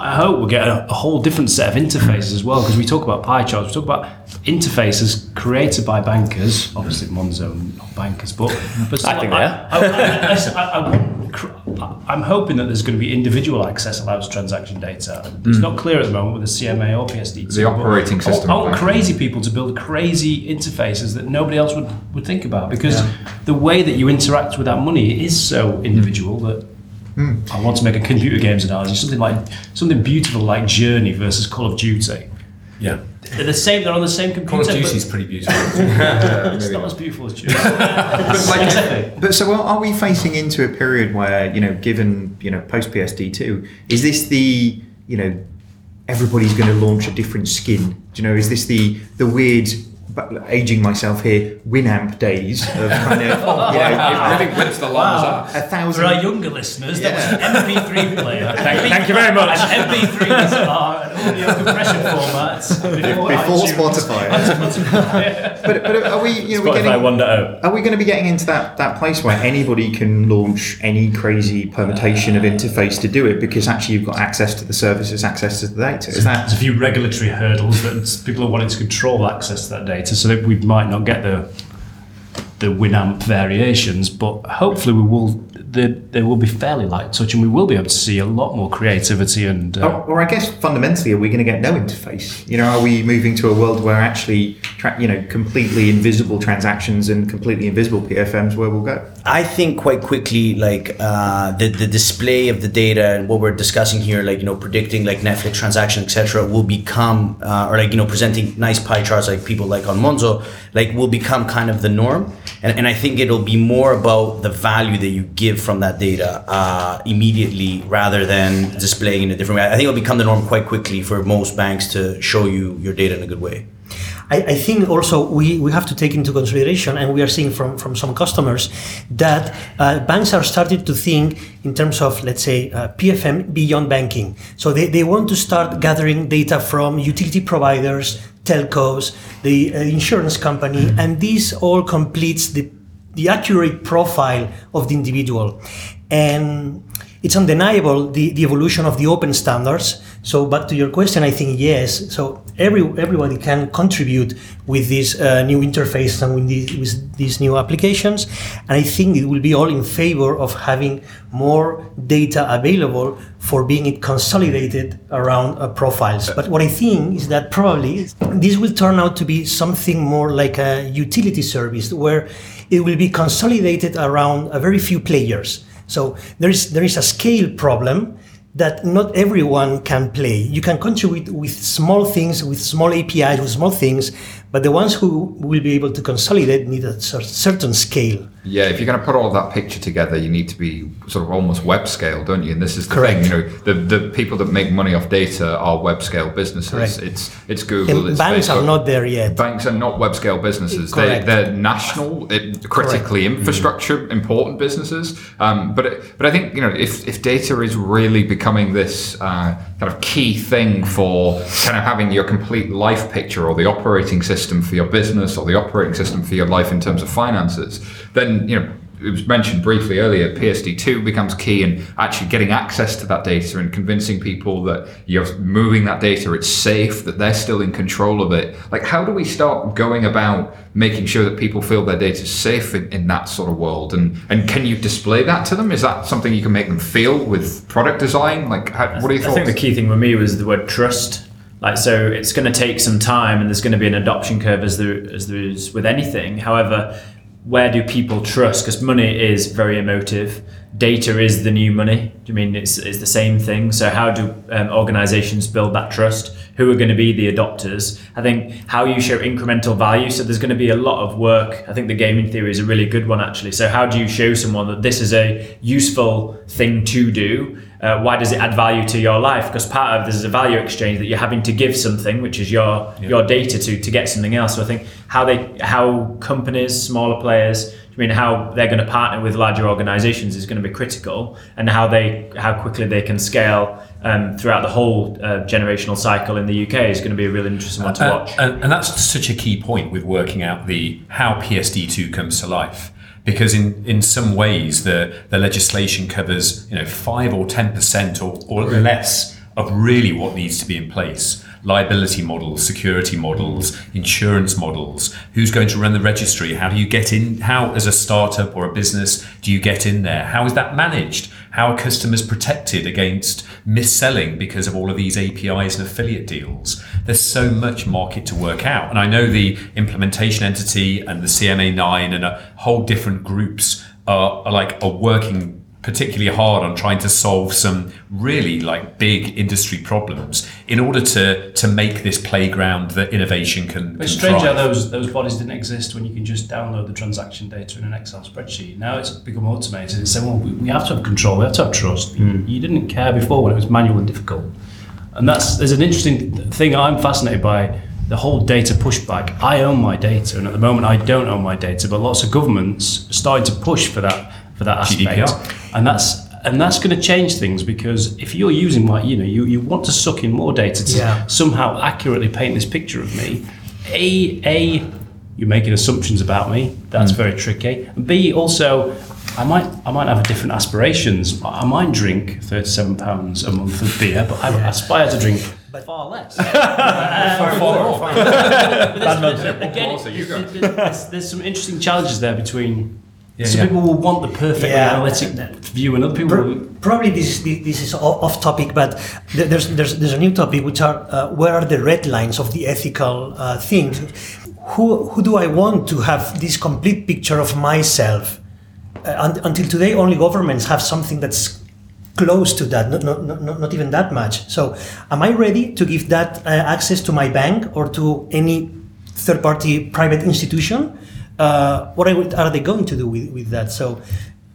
I hope we'll get a, a whole different set of interfaces as well, because we talk about pie charts, we talk about interfaces created by bankers, obviously Monzo, not bankers, but, but I think they are. I, I, I, I want, cr- I'm hoping that there's going to be individual access allowed to transaction data. It's hmm. not clear at the moment with the CMA or PSD2. The operating system I of want banking. crazy people to build crazy interfaces that nobody else would, would think about because the way that you interact with that money is so individual that Hmm. I want to make a computer games analogy, something like something beautiful like Journey versus Call of Duty. Yeah. They're the same. They're on the same computer. Call computer. of but Duty's pretty beautiful. <laughs> <laughs> it's not as beautiful as Journey. <laughs> But, like, but so are- are we facing into a period where you know, given you know, post PSD two, is this the you know, everybody's going to launch a different skin? Do you know, is this the the weird? But Aging myself here, Winamp days of kind of, <laughs> oh, you know, It really whips the lines up. a For our younger listeners, that was an MP3 <laughs> player. Thank, thank you very much. And MP3s are an audio compression format before, <laughs> Before. Spotify, but, but are we? You know, we're Spotify getting, 1.0. Are we going to be getting into that, that place where anybody can launch any crazy permutation of interface to do it because actually you've got access to the services, access to the data? Is There's a few regulatory hurdles that people are wanting to control access to that data, so that we might not get the the Winamp variations, but hopefully we will. They, they will be fairly light touch, and we will be able to see a lot more creativity and. Uh, Or, or I guess fundamentally, are we going to get no interface? You know, are we moving to a world where actually, tra- you know, completely invisible transactions and completely invisible PFMs where we'll go? I think quite quickly, like uh, the the display of the data and what we're discussing here, like you know, predicting like Netflix transaction, etc., will become uh, or like you know, presenting nice pie charts like people like on Monzo, like will become kind of the norm. And, and I think it'll be more about the value that you give from that data uh, immediately rather than displaying in a different way. I think it'll become the norm quite quickly for most banks to show you your data in a good way. I, I think also we, we have to take into consideration, and we are seeing from, from some customers, that uh, banks are starting to think in terms of, let's say, uh, PFM beyond banking. So they, they want to start gathering data from utility providers, telcos, the uh, insurance company, and this all completes the, the accurate profile of the individual. And it's undeniable the, the evolution of the open standards. So, but to your question, I think yes. So every everybody can contribute with this uh, new interface and with, these with these new applications, and I think it will be all in favor of having more data available for being it consolidated around uh, profiles. But what I think is that probably this will turn out to be something more like a utility service where it will be consolidated around a very few players. So there is there is a scale problem that not everyone can play. You can contribute with small things, with small APIs, with small things, but the ones who will be able to consolidate need a certain scale. Yeah, if you're going to put all that picture together, you need to be sort of almost web scale, don't you? And this is the Correct. thing, you know, the, the people that make money off data are web scale businesses. Correct. It's it's Google, it's banks are not there yet. Banks are not web scale businesses. They, Correct. they're national, it, critically infrastructure important businesses. Um, but it, but I think you know if, if data is really becoming this uh, kind of key thing for kind of having your complete life picture or the operating system for your business or the operating system for your life in terms of finances, then you know it was mentioned briefly earlier, PSD2 becomes key in actually getting access to that data and convincing people that you're moving that data, it's safe, that they're still in control of it. Like, how do we start going about making sure that people feel their data is safe in, in that sort of world? And, and can you display that to them? Is that something you can make them feel with product design? Like, how, what are your I think the key thing with me was the word trust. Like, so it's going to take some time, and there's going to be an adoption curve as there as there is with anything. However, where do people trust? Because money is very emotive. Data is the new money. Do you mean it's, it's the same thing? So how do um, organizations build that trust? Who are going to be the adopters? I think how you show incremental value. So there's going to be a lot of work. I think the gaming theory is a really good one actually. So how do you show someone that this is a useful thing to do? Uh, why does it add value to your life? Because part of this is a value exchange that you're having to give something, which is your your data to to get something else. So I think how they how companies, smaller players, I mean how they're going to partner with larger organizations is going to be critical, and how they how quickly they can scale um, throughout the whole uh, generational cycle in the UK is going to be a really interesting one to Uh, watch. and, and that's such a key point with working out the how PSD2 comes to life. Because in, in some ways the, the legislation covers you know five or ten percent or, or less of really what needs to be in place. Liability models, security models, insurance models, who's going to run the registry, how do you get in how as a startup or a business do you get in there? How is that managed? How are customers protected against mis-selling because of all of these APIs and affiliate deals? There's so much market to work out. And I know the implementation entity and the CMA9 and a whole different groups are, are like are working particularly hard on trying to solve some really like big industry problems in order to to make this playground that innovation can, can It's strange how those those bodies didn't exist when you can just download the transaction data in an Excel spreadsheet. Now it's become automated. It's saying, well, we, we have to have control, we have to have trust. Hmm. You didn't care before when it was manual and difficult. And that's there's an interesting thing. I'm fascinated by the whole data pushback. I own my data, and at the moment I don't own my data, but lots of governments are starting to push for that for that aspect. GDPR. And that's and that's going to change things because if you're using my, you know, you, you want to suck in more data to Yeah. somehow accurately paint this picture of me. A a you're making assumptions about me. That's very tricky. And B also, I might I might have different aspirations. I I might drink thirty-seven pounds a month of beer, but I aspire to drink but far less. <laughs> But there's- again, Closer you go. there's, there's- there's some interesting challenges there between Some yeah. people will want the perfect Yeah. analytic view, and other people Pro- will. Probably this this is off topic, but there's there's there's a new topic which are uh, where are the red lines of the ethical uh, things? Who who do I want to have this complete picture of myself? Uh, un- until today, only governments have something that's close to that, not, not, not, not even that much. So, am I ready to give that uh, access to my bank or to any third party private institution? Uh, what are, are they going to do with, with that? So,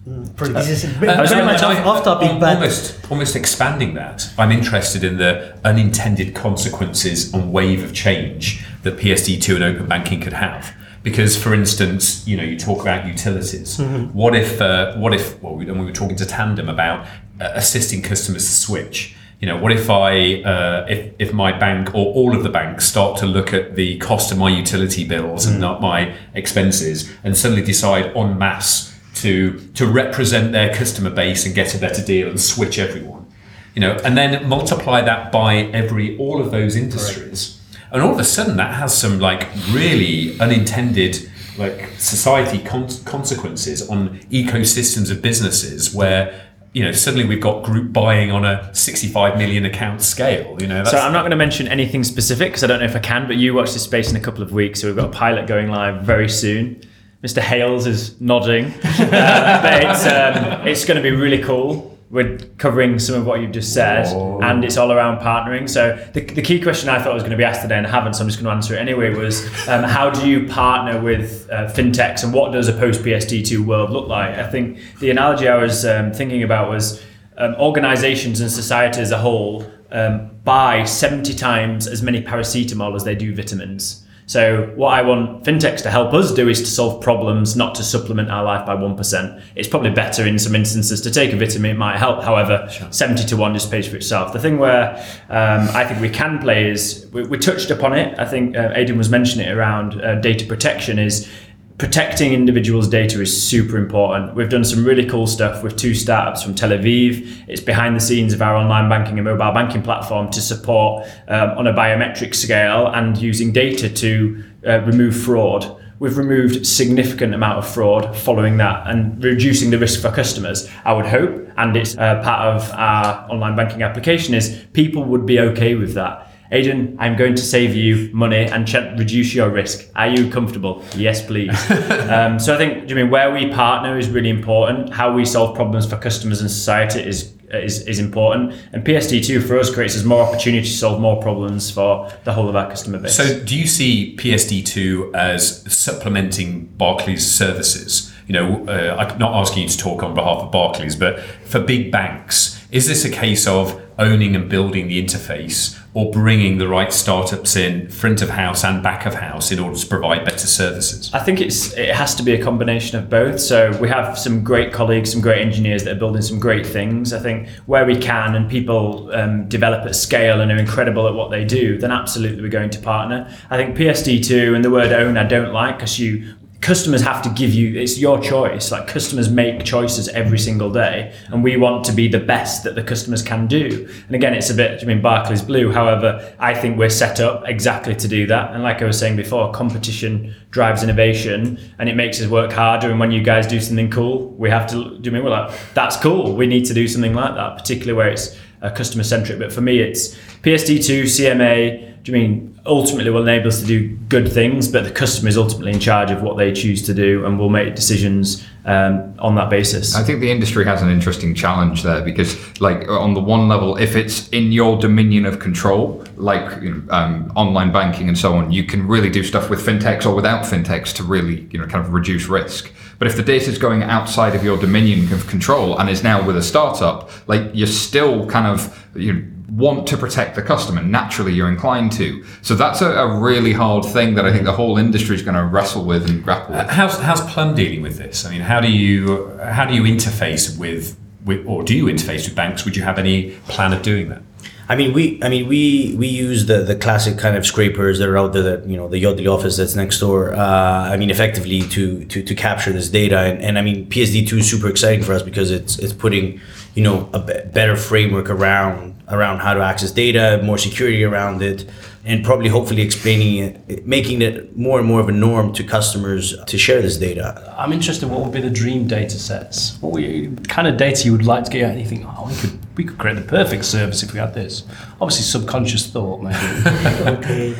mm, this is very, Uh, very much off, I- off topic, al- but almost almost expanding that. I'm interested in the unintended consequences and wave of change that PSD2 and open banking could have. Because, for instance, you know, you talk about utilities. What if, uh, what if, well, we, and we were talking to Tandem about uh, assisting customers to switch. You know, what if I, uh, if, if my bank or all of the banks start to look at the cost of my utility bills and not my expenses, and suddenly decide en masse to to represent their customer base and get a better deal and switch everyone? You know and then multiply that by every all of those industries. And all of a sudden that has some like really unintended like society con- consequences on ecosystems of businesses where you know suddenly we've got group buying on a 65 million account scale you know So I'm not going to mention anything specific because I don't know if I can, but you watch this space in a couple of weeks. So we've got a pilot going live very soon. Mr. Hales is nodding, <laughs> uh, but it's, um, it's going to be really cool. We're covering some of what you've just said, and it's all around partnering. So the, the key question I thought was going to be asked today, and I haven't, so I'm just going to answer it anyway. Was um, <laughs> how do you partner with uh, fintechs, and what does a post PSD2 world look like? I think the analogy I was um, thinking about was um, organizations and society as a whole um, buy 70 times as many paracetamol as they do vitamins. So what I want fintechs to help us do is to solve problems, not to supplement our life by 1%. It's probably better in some instances to take a vitamin, it might help. However, 70 to 1 just pays for itself. The thing where um, I think we can play is, we, we touched upon it, I think uh, Aidan was mentioning it around uh, data protection is protecting individuals' data is super important. We've done some really cool stuff with two startups from Tel Aviv. It's behind the scenes of our online banking and mobile banking platform to support um, on a biometric scale and using data to uh, remove fraud. We've removed significant amount of fraud following that and reducing the risk for customers. I would hope, and it's uh, part of our online banking application, is people would be okay with that. Aidan, I'm going to save you money and ch- reduce your risk. Are you comfortable? Yes, please. <laughs> um, so I think, I mean, where we partner is really important. How we solve problems for customers and society is is, is important. And PSD2 for us creates us more opportunity to solve more problems for the whole of our customer base. So, do you see PSD2 as supplementing Barclays services? You know, uh, I'm not asking you to talk on behalf of Barclays, but for big banks, is this a case of owning and building the interface or bringing the right startups in front of house and back of house in order to provide better services? I think it's it has to be a combination of both. So we have some great colleagues, some great engineers that are building some great things. I think where we can and people um, develop at scale and are incredible at what they do, then absolutely we're going to partner. I think PSD2 and the word own I don't like because you customers have to give you it's your choice like customers make choices every single day and we want to be the best that the customers can do. And again it's a bit i mean Barclays blue however i think we're set up exactly to do that. And like i was saying before competition drives innovation and it makes us work harder. And when you guys do something cool we have to do you mean we're like that's cool. We need to do something like that particularly where it's uh, customer centric but for me it's psd2 cma do you mean ultimately will enable us to do good things, but the customer is ultimately in charge of what they choose to do, and will make decisions um, on that basis. I think the industry has an interesting challenge there because, like, on the one level, if it's in your dominion of control, like you know, um, online banking and so on, you can really do stuff with fintechs or without fintechs to really, you know, kind of reduce risk. But if the data is going outside of your dominion of control and is now with a startup, like you're still kind of you know, want to protect the customer. Naturally, you're inclined to. So that's a, a really hard thing that I think the whole industry is going to wrestle with and grapple with. How's, how's Plum dealing with this? I mean, how do you how do you interface with, with or do you interface with banks? Would you have any plan of doing that? I mean, we, I mean, we, we use the, the classic kind of scrapers that are out there that, you know, the Yodlee office that's next door. Uh, I mean, effectively to, to, to capture this data. And, and I mean, PSD2 is super exciting for us because it's, it's putting, you know a better framework around around how to access data, more security around it, and probably hopefully explaining it, making it more and more of a norm to customers to share this data. I'm interested. What would be the dream data sets? What we, kind of data you would like to get? And you think, oh, we could we could create the perfect service if we had this. Obviously, subconscious thought, maybe. <laughs> Okay.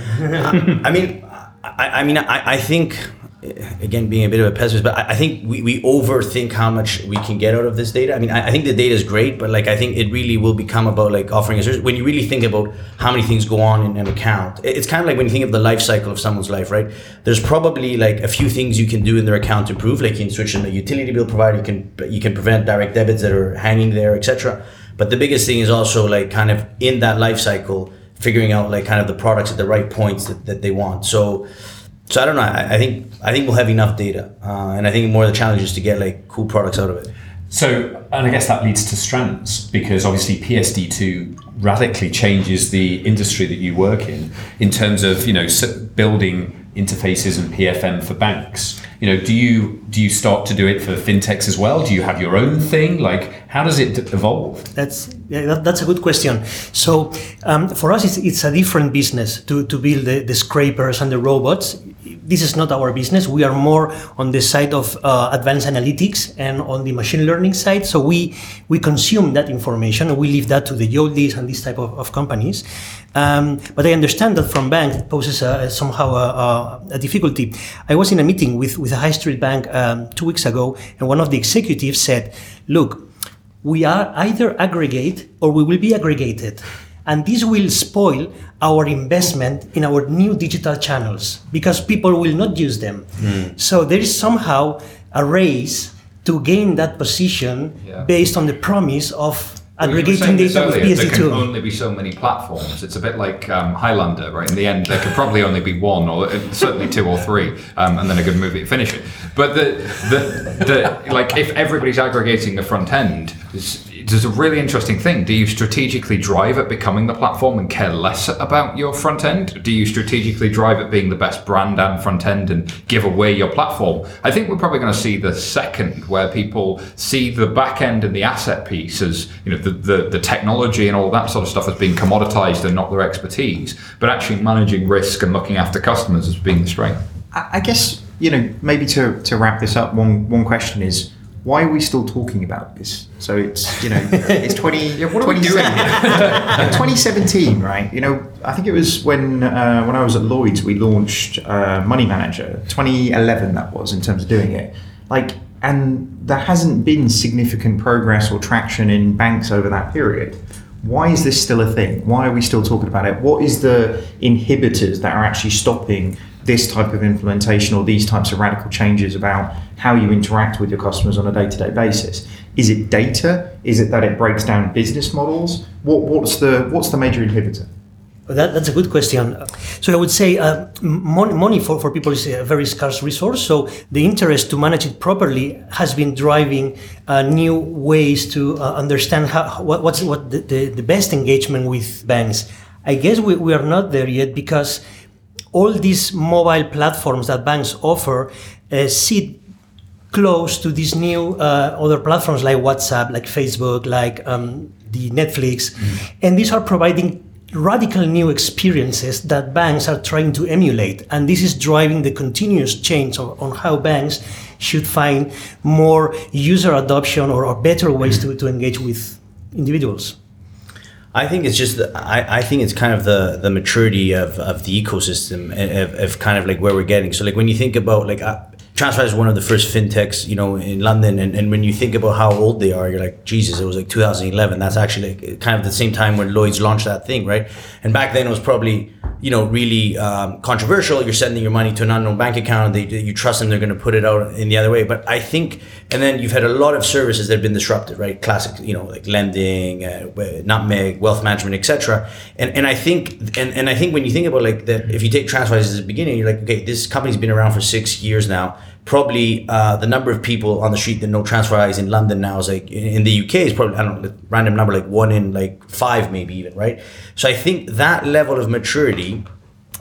I mean, I, I mean, I, I think again being a bit of a pessimist, but I, think we, we overthink how much we can get out of this data. I mean, I, I think the data is great, but like I think it really will become about like offering a service. When you really think about how many things go on in an account, it's kind of like when you think of the life cycle of someone's life, right? There's probably like a few things you can do in their account to improve, like you can switch in a utility bill provider, you can you can prevent direct debits that are hanging there, etc. But the biggest thing is also like kind of in that life cycle, figuring out like kind of the products at the right points that, that they want. So so I don't know. I, I think I think we'll have enough data, uh, and I think more of the challenge is to get like cool products out of it. So, and I guess that leads to strands because obviously PSD2 radically changes the industry that you work in in terms of you know building interfaces and PFM for banks. You know, do you do you start to do it for fintechs as well? Do you have your own thing? Like, how does it evolve? That's yeah, that, that's a good question. So um, for us, it's, it's a different business to, to build the, the scrapers and the robots. This is not our business. We are more on the side of uh, advanced analytics and on the machine learning side. So we we consume that information and we leave that to the Yodlees and this type of, of companies. Um, but I understand that from banks it poses a, somehow a, a, a difficulty. I was in a meeting with, with a high street bank um, two weeks ago, and one of the executives said, "Look, we are either aggregate or we will be aggregated. And this will spoil our investment in our new digital channels because people will not use them. Hmm. So there is somehow a race to gain that position Yeah. based on the promise of Well, you were aggregating this data with earlier, There can PSD2. only be so many platforms. It's a bit like um, Highlander, right? In the end, there could probably only be one, or uh, certainly two or three, um, and then a good movie to finish it. But the, the, the like, if everybody's aggregating the front end, it's a really interesting thing. Do you strategically drive at becoming the platform and care less about your front end? Do you strategically drive at being the best brand and front end and give away your platform? I think we're probably going to see the second, where people see the back end and the asset piece as you know the, the, the technology and all that sort of stuff as being commoditized and not their expertise, but actually managing risk and looking after customers as being the strength. I guess you know maybe to, to wrap this up, one one question is why are we still talking about this? So it's you know it's <laughs> twenty what are we doing 2017, right? You know I think it was when uh, when I was at Lloyds we launched uh, Money Manager 2011 that was in terms of doing it like and there hasn't been significant progress or traction in banks over that period. Why is this still a thing? Why are we still talking about it? What is the inhibitors that are actually stopping this type of implementation or these types of radical changes about how you interact with your customers on a day-to-day basis? Is it data? Is it that it breaks down business models? What, what's the what's the major inhibitor? That, that's a good question. So I would say uh, money, money for, for people is a very scarce resource. So the interest to manage it properly has been driving uh, new ways to uh, understand how, what, what's what the, the, the best engagement with banks. I guess we, we are not there yet because all these mobile platforms that banks offer uh, sit close to these new uh, other platforms like WhatsApp, like Facebook, like um, the Netflix, and these are providing radical new experiences that banks are trying to emulate, and this is driving the continuous change on, on how banks should find more user adoption or, or better ways to, to engage with individuals. I think it's just I, I think it's kind of the the maturity of, of the ecosystem of, of kind of like where we're getting. So like when you think about like uh, TransferWise one of the first fintechs, you know, in London, and, and when you think about how old they are, you're like, Jesus, it was like 2011. That's actually like kind of the same time when Lloyds launched that thing, right? And back then it was probably you know really um, controversial. You're sending your money to an unknown bank account. They you trust them, they're going to put it out in the other way. But I think, and then you've had a lot of services that have been disrupted, right? Classic, you know, like lending, uh, Nutmeg, wealth management, etc. And and I think and, and I think when you think about like that, if you take TransferWise as the beginning, you're like, okay, this company's been around for six years now. Probably uh, the number of people on the street that know TransferWise in London now is like in the UK is probably I don't know random number like one in like five maybe even right. So I think that level of maturity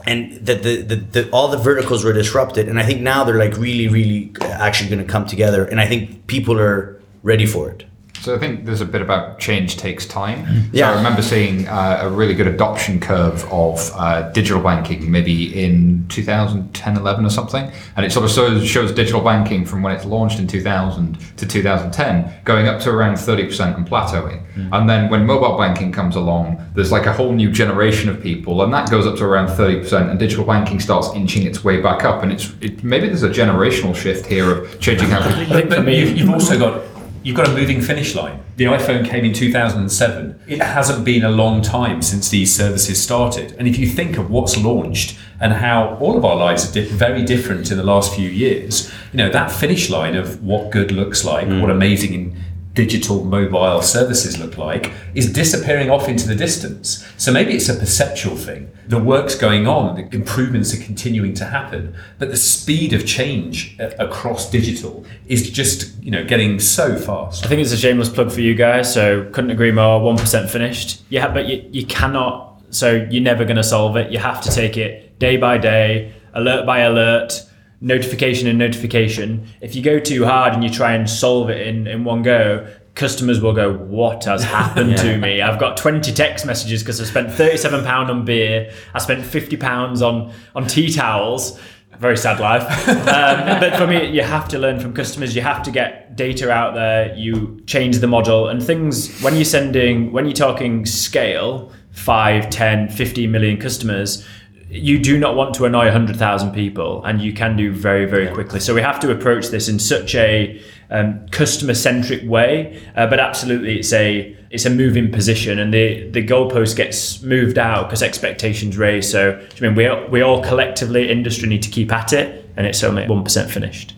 and that the, the, the all the verticals were disrupted and i think now they're like really really actually going to come together and i think people are ready for it So I think there's a bit about change takes time. Yeah. So I remember seeing uh, a really good adoption curve of uh, digital banking maybe in 2010, 11 or something. And it sort of shows, shows digital banking from when it's launched in 2000 to 2010 going up to around 30% and plateauing. And then when mobile banking comes along, there's like a whole new generation of people and that goes up to around 30% and digital banking starts inching its way back up. And it's it, maybe there's a generational shift here of changing how people <laughs> But, but you've, you've also got you've got a moving finish line. The iPhone came in 2007. It hasn't been a long time since these services started. And if you think of what's launched and how all of our lives are di- very different in the last few years, you know that finish line of what good looks like, mm. what amazing in digital mobile services look like is disappearing off into the distance. So maybe it's a perceptual thing. The work's going on, the improvements are continuing to happen, but the speed of change uh, across digital is just, you know, getting so fast. I think it's a shameless plug for you guys. So couldn't agree more. One percent finished. Yeah, but you, you cannot. So you're never going to solve it. You have to take it day by day, alert by alert, notification and notification. If you go too hard and you try and solve it in, in one go, customers will go, "What has <laughs> happened to me? I've got 20 text messages because I spent 37 pound on beer. I spent 50 pounds on on tea towels." Very sad life. <laughs> Um, but for me, you have to learn from customers. You have to get data out there. You change the model and things. When you're sending, when you're talking scale, 5, 10, 15 million customers, you do not want to annoy 100,000 people and you can do very, very quickly. So we have to approach this in such a um, customer centric way. Uh, but absolutely, it's a it's a moving position and the, the goalpost gets moved out because expectations raise. So I mean, we, all- we all collectively, industry, need to keep at it and it's only 1% finished.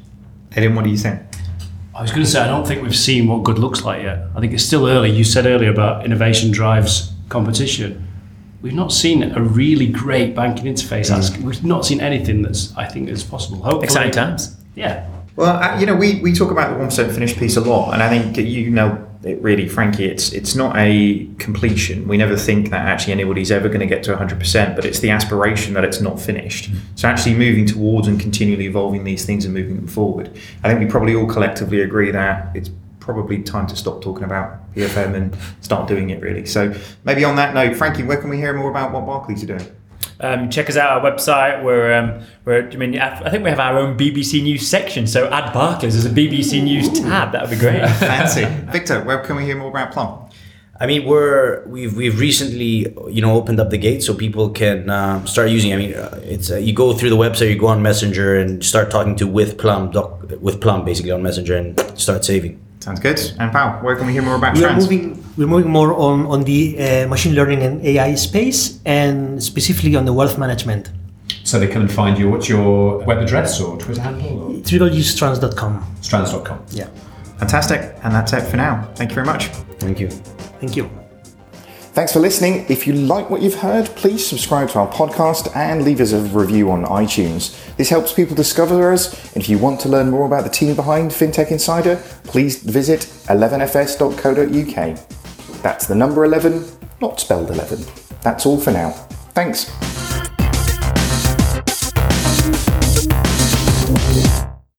Aidan, what do you think? I was going to say, I don't think we've seen what good looks like yet. I think it's still early. You said earlier about innovation drives competition. We've not seen a really great banking interface. That's, we've not seen anything that's, I think, is possible. Hopefully, Exciting times. Yeah. Well, uh, you know, we, we talk about the one percent finished piece a lot, and I think you know it really, Frankie. It's it's not a completion. We never think that actually anybody's ever going to get to hundred percent, but it's the aspiration that it's not finished. So actually moving towards and continually evolving these things and moving them forward. I think we probably all collectively agree that it's probably time to stop talking about PFM and start doing it really. So maybe on that note, Frankie, where can we hear more about what Barclays are doing? Um, check us out our website. We're, um, we're, I mean, I think we have our own BBC News section. So add Barclays as a BBC News tab. That would be great. <laughs> Fancy, Victor. Where can we hear more about Plum? I mean, we're we've we've recently you know opened up the gate so people can uh, start using. I mean, uh, it's uh, you go through the website, you go on Messenger, and start talking to with Plum doc, with Plum basically on Messenger and start saving. Sounds good. And Pal, where can we hear more about We are Strands? moving. We're moving more on on the uh, machine learning and AI space, and specifically on the wealth management. So they come and find you. What's your web address or Twitter handle or www.strands.com. strands.com? Yeah. Fantastic. And that's it for now. Thank you very much. Thank you. Thank you. Thanks for listening. If you like what you've heard, please subscribe to our podcast and leave us a review on iTunes. This helps people discover us. And if you want to learn more about the team behind FinTech Insider, please visit 11fs.co.uk. That's the number 11, not spelled 11. That's all for now. Thanks.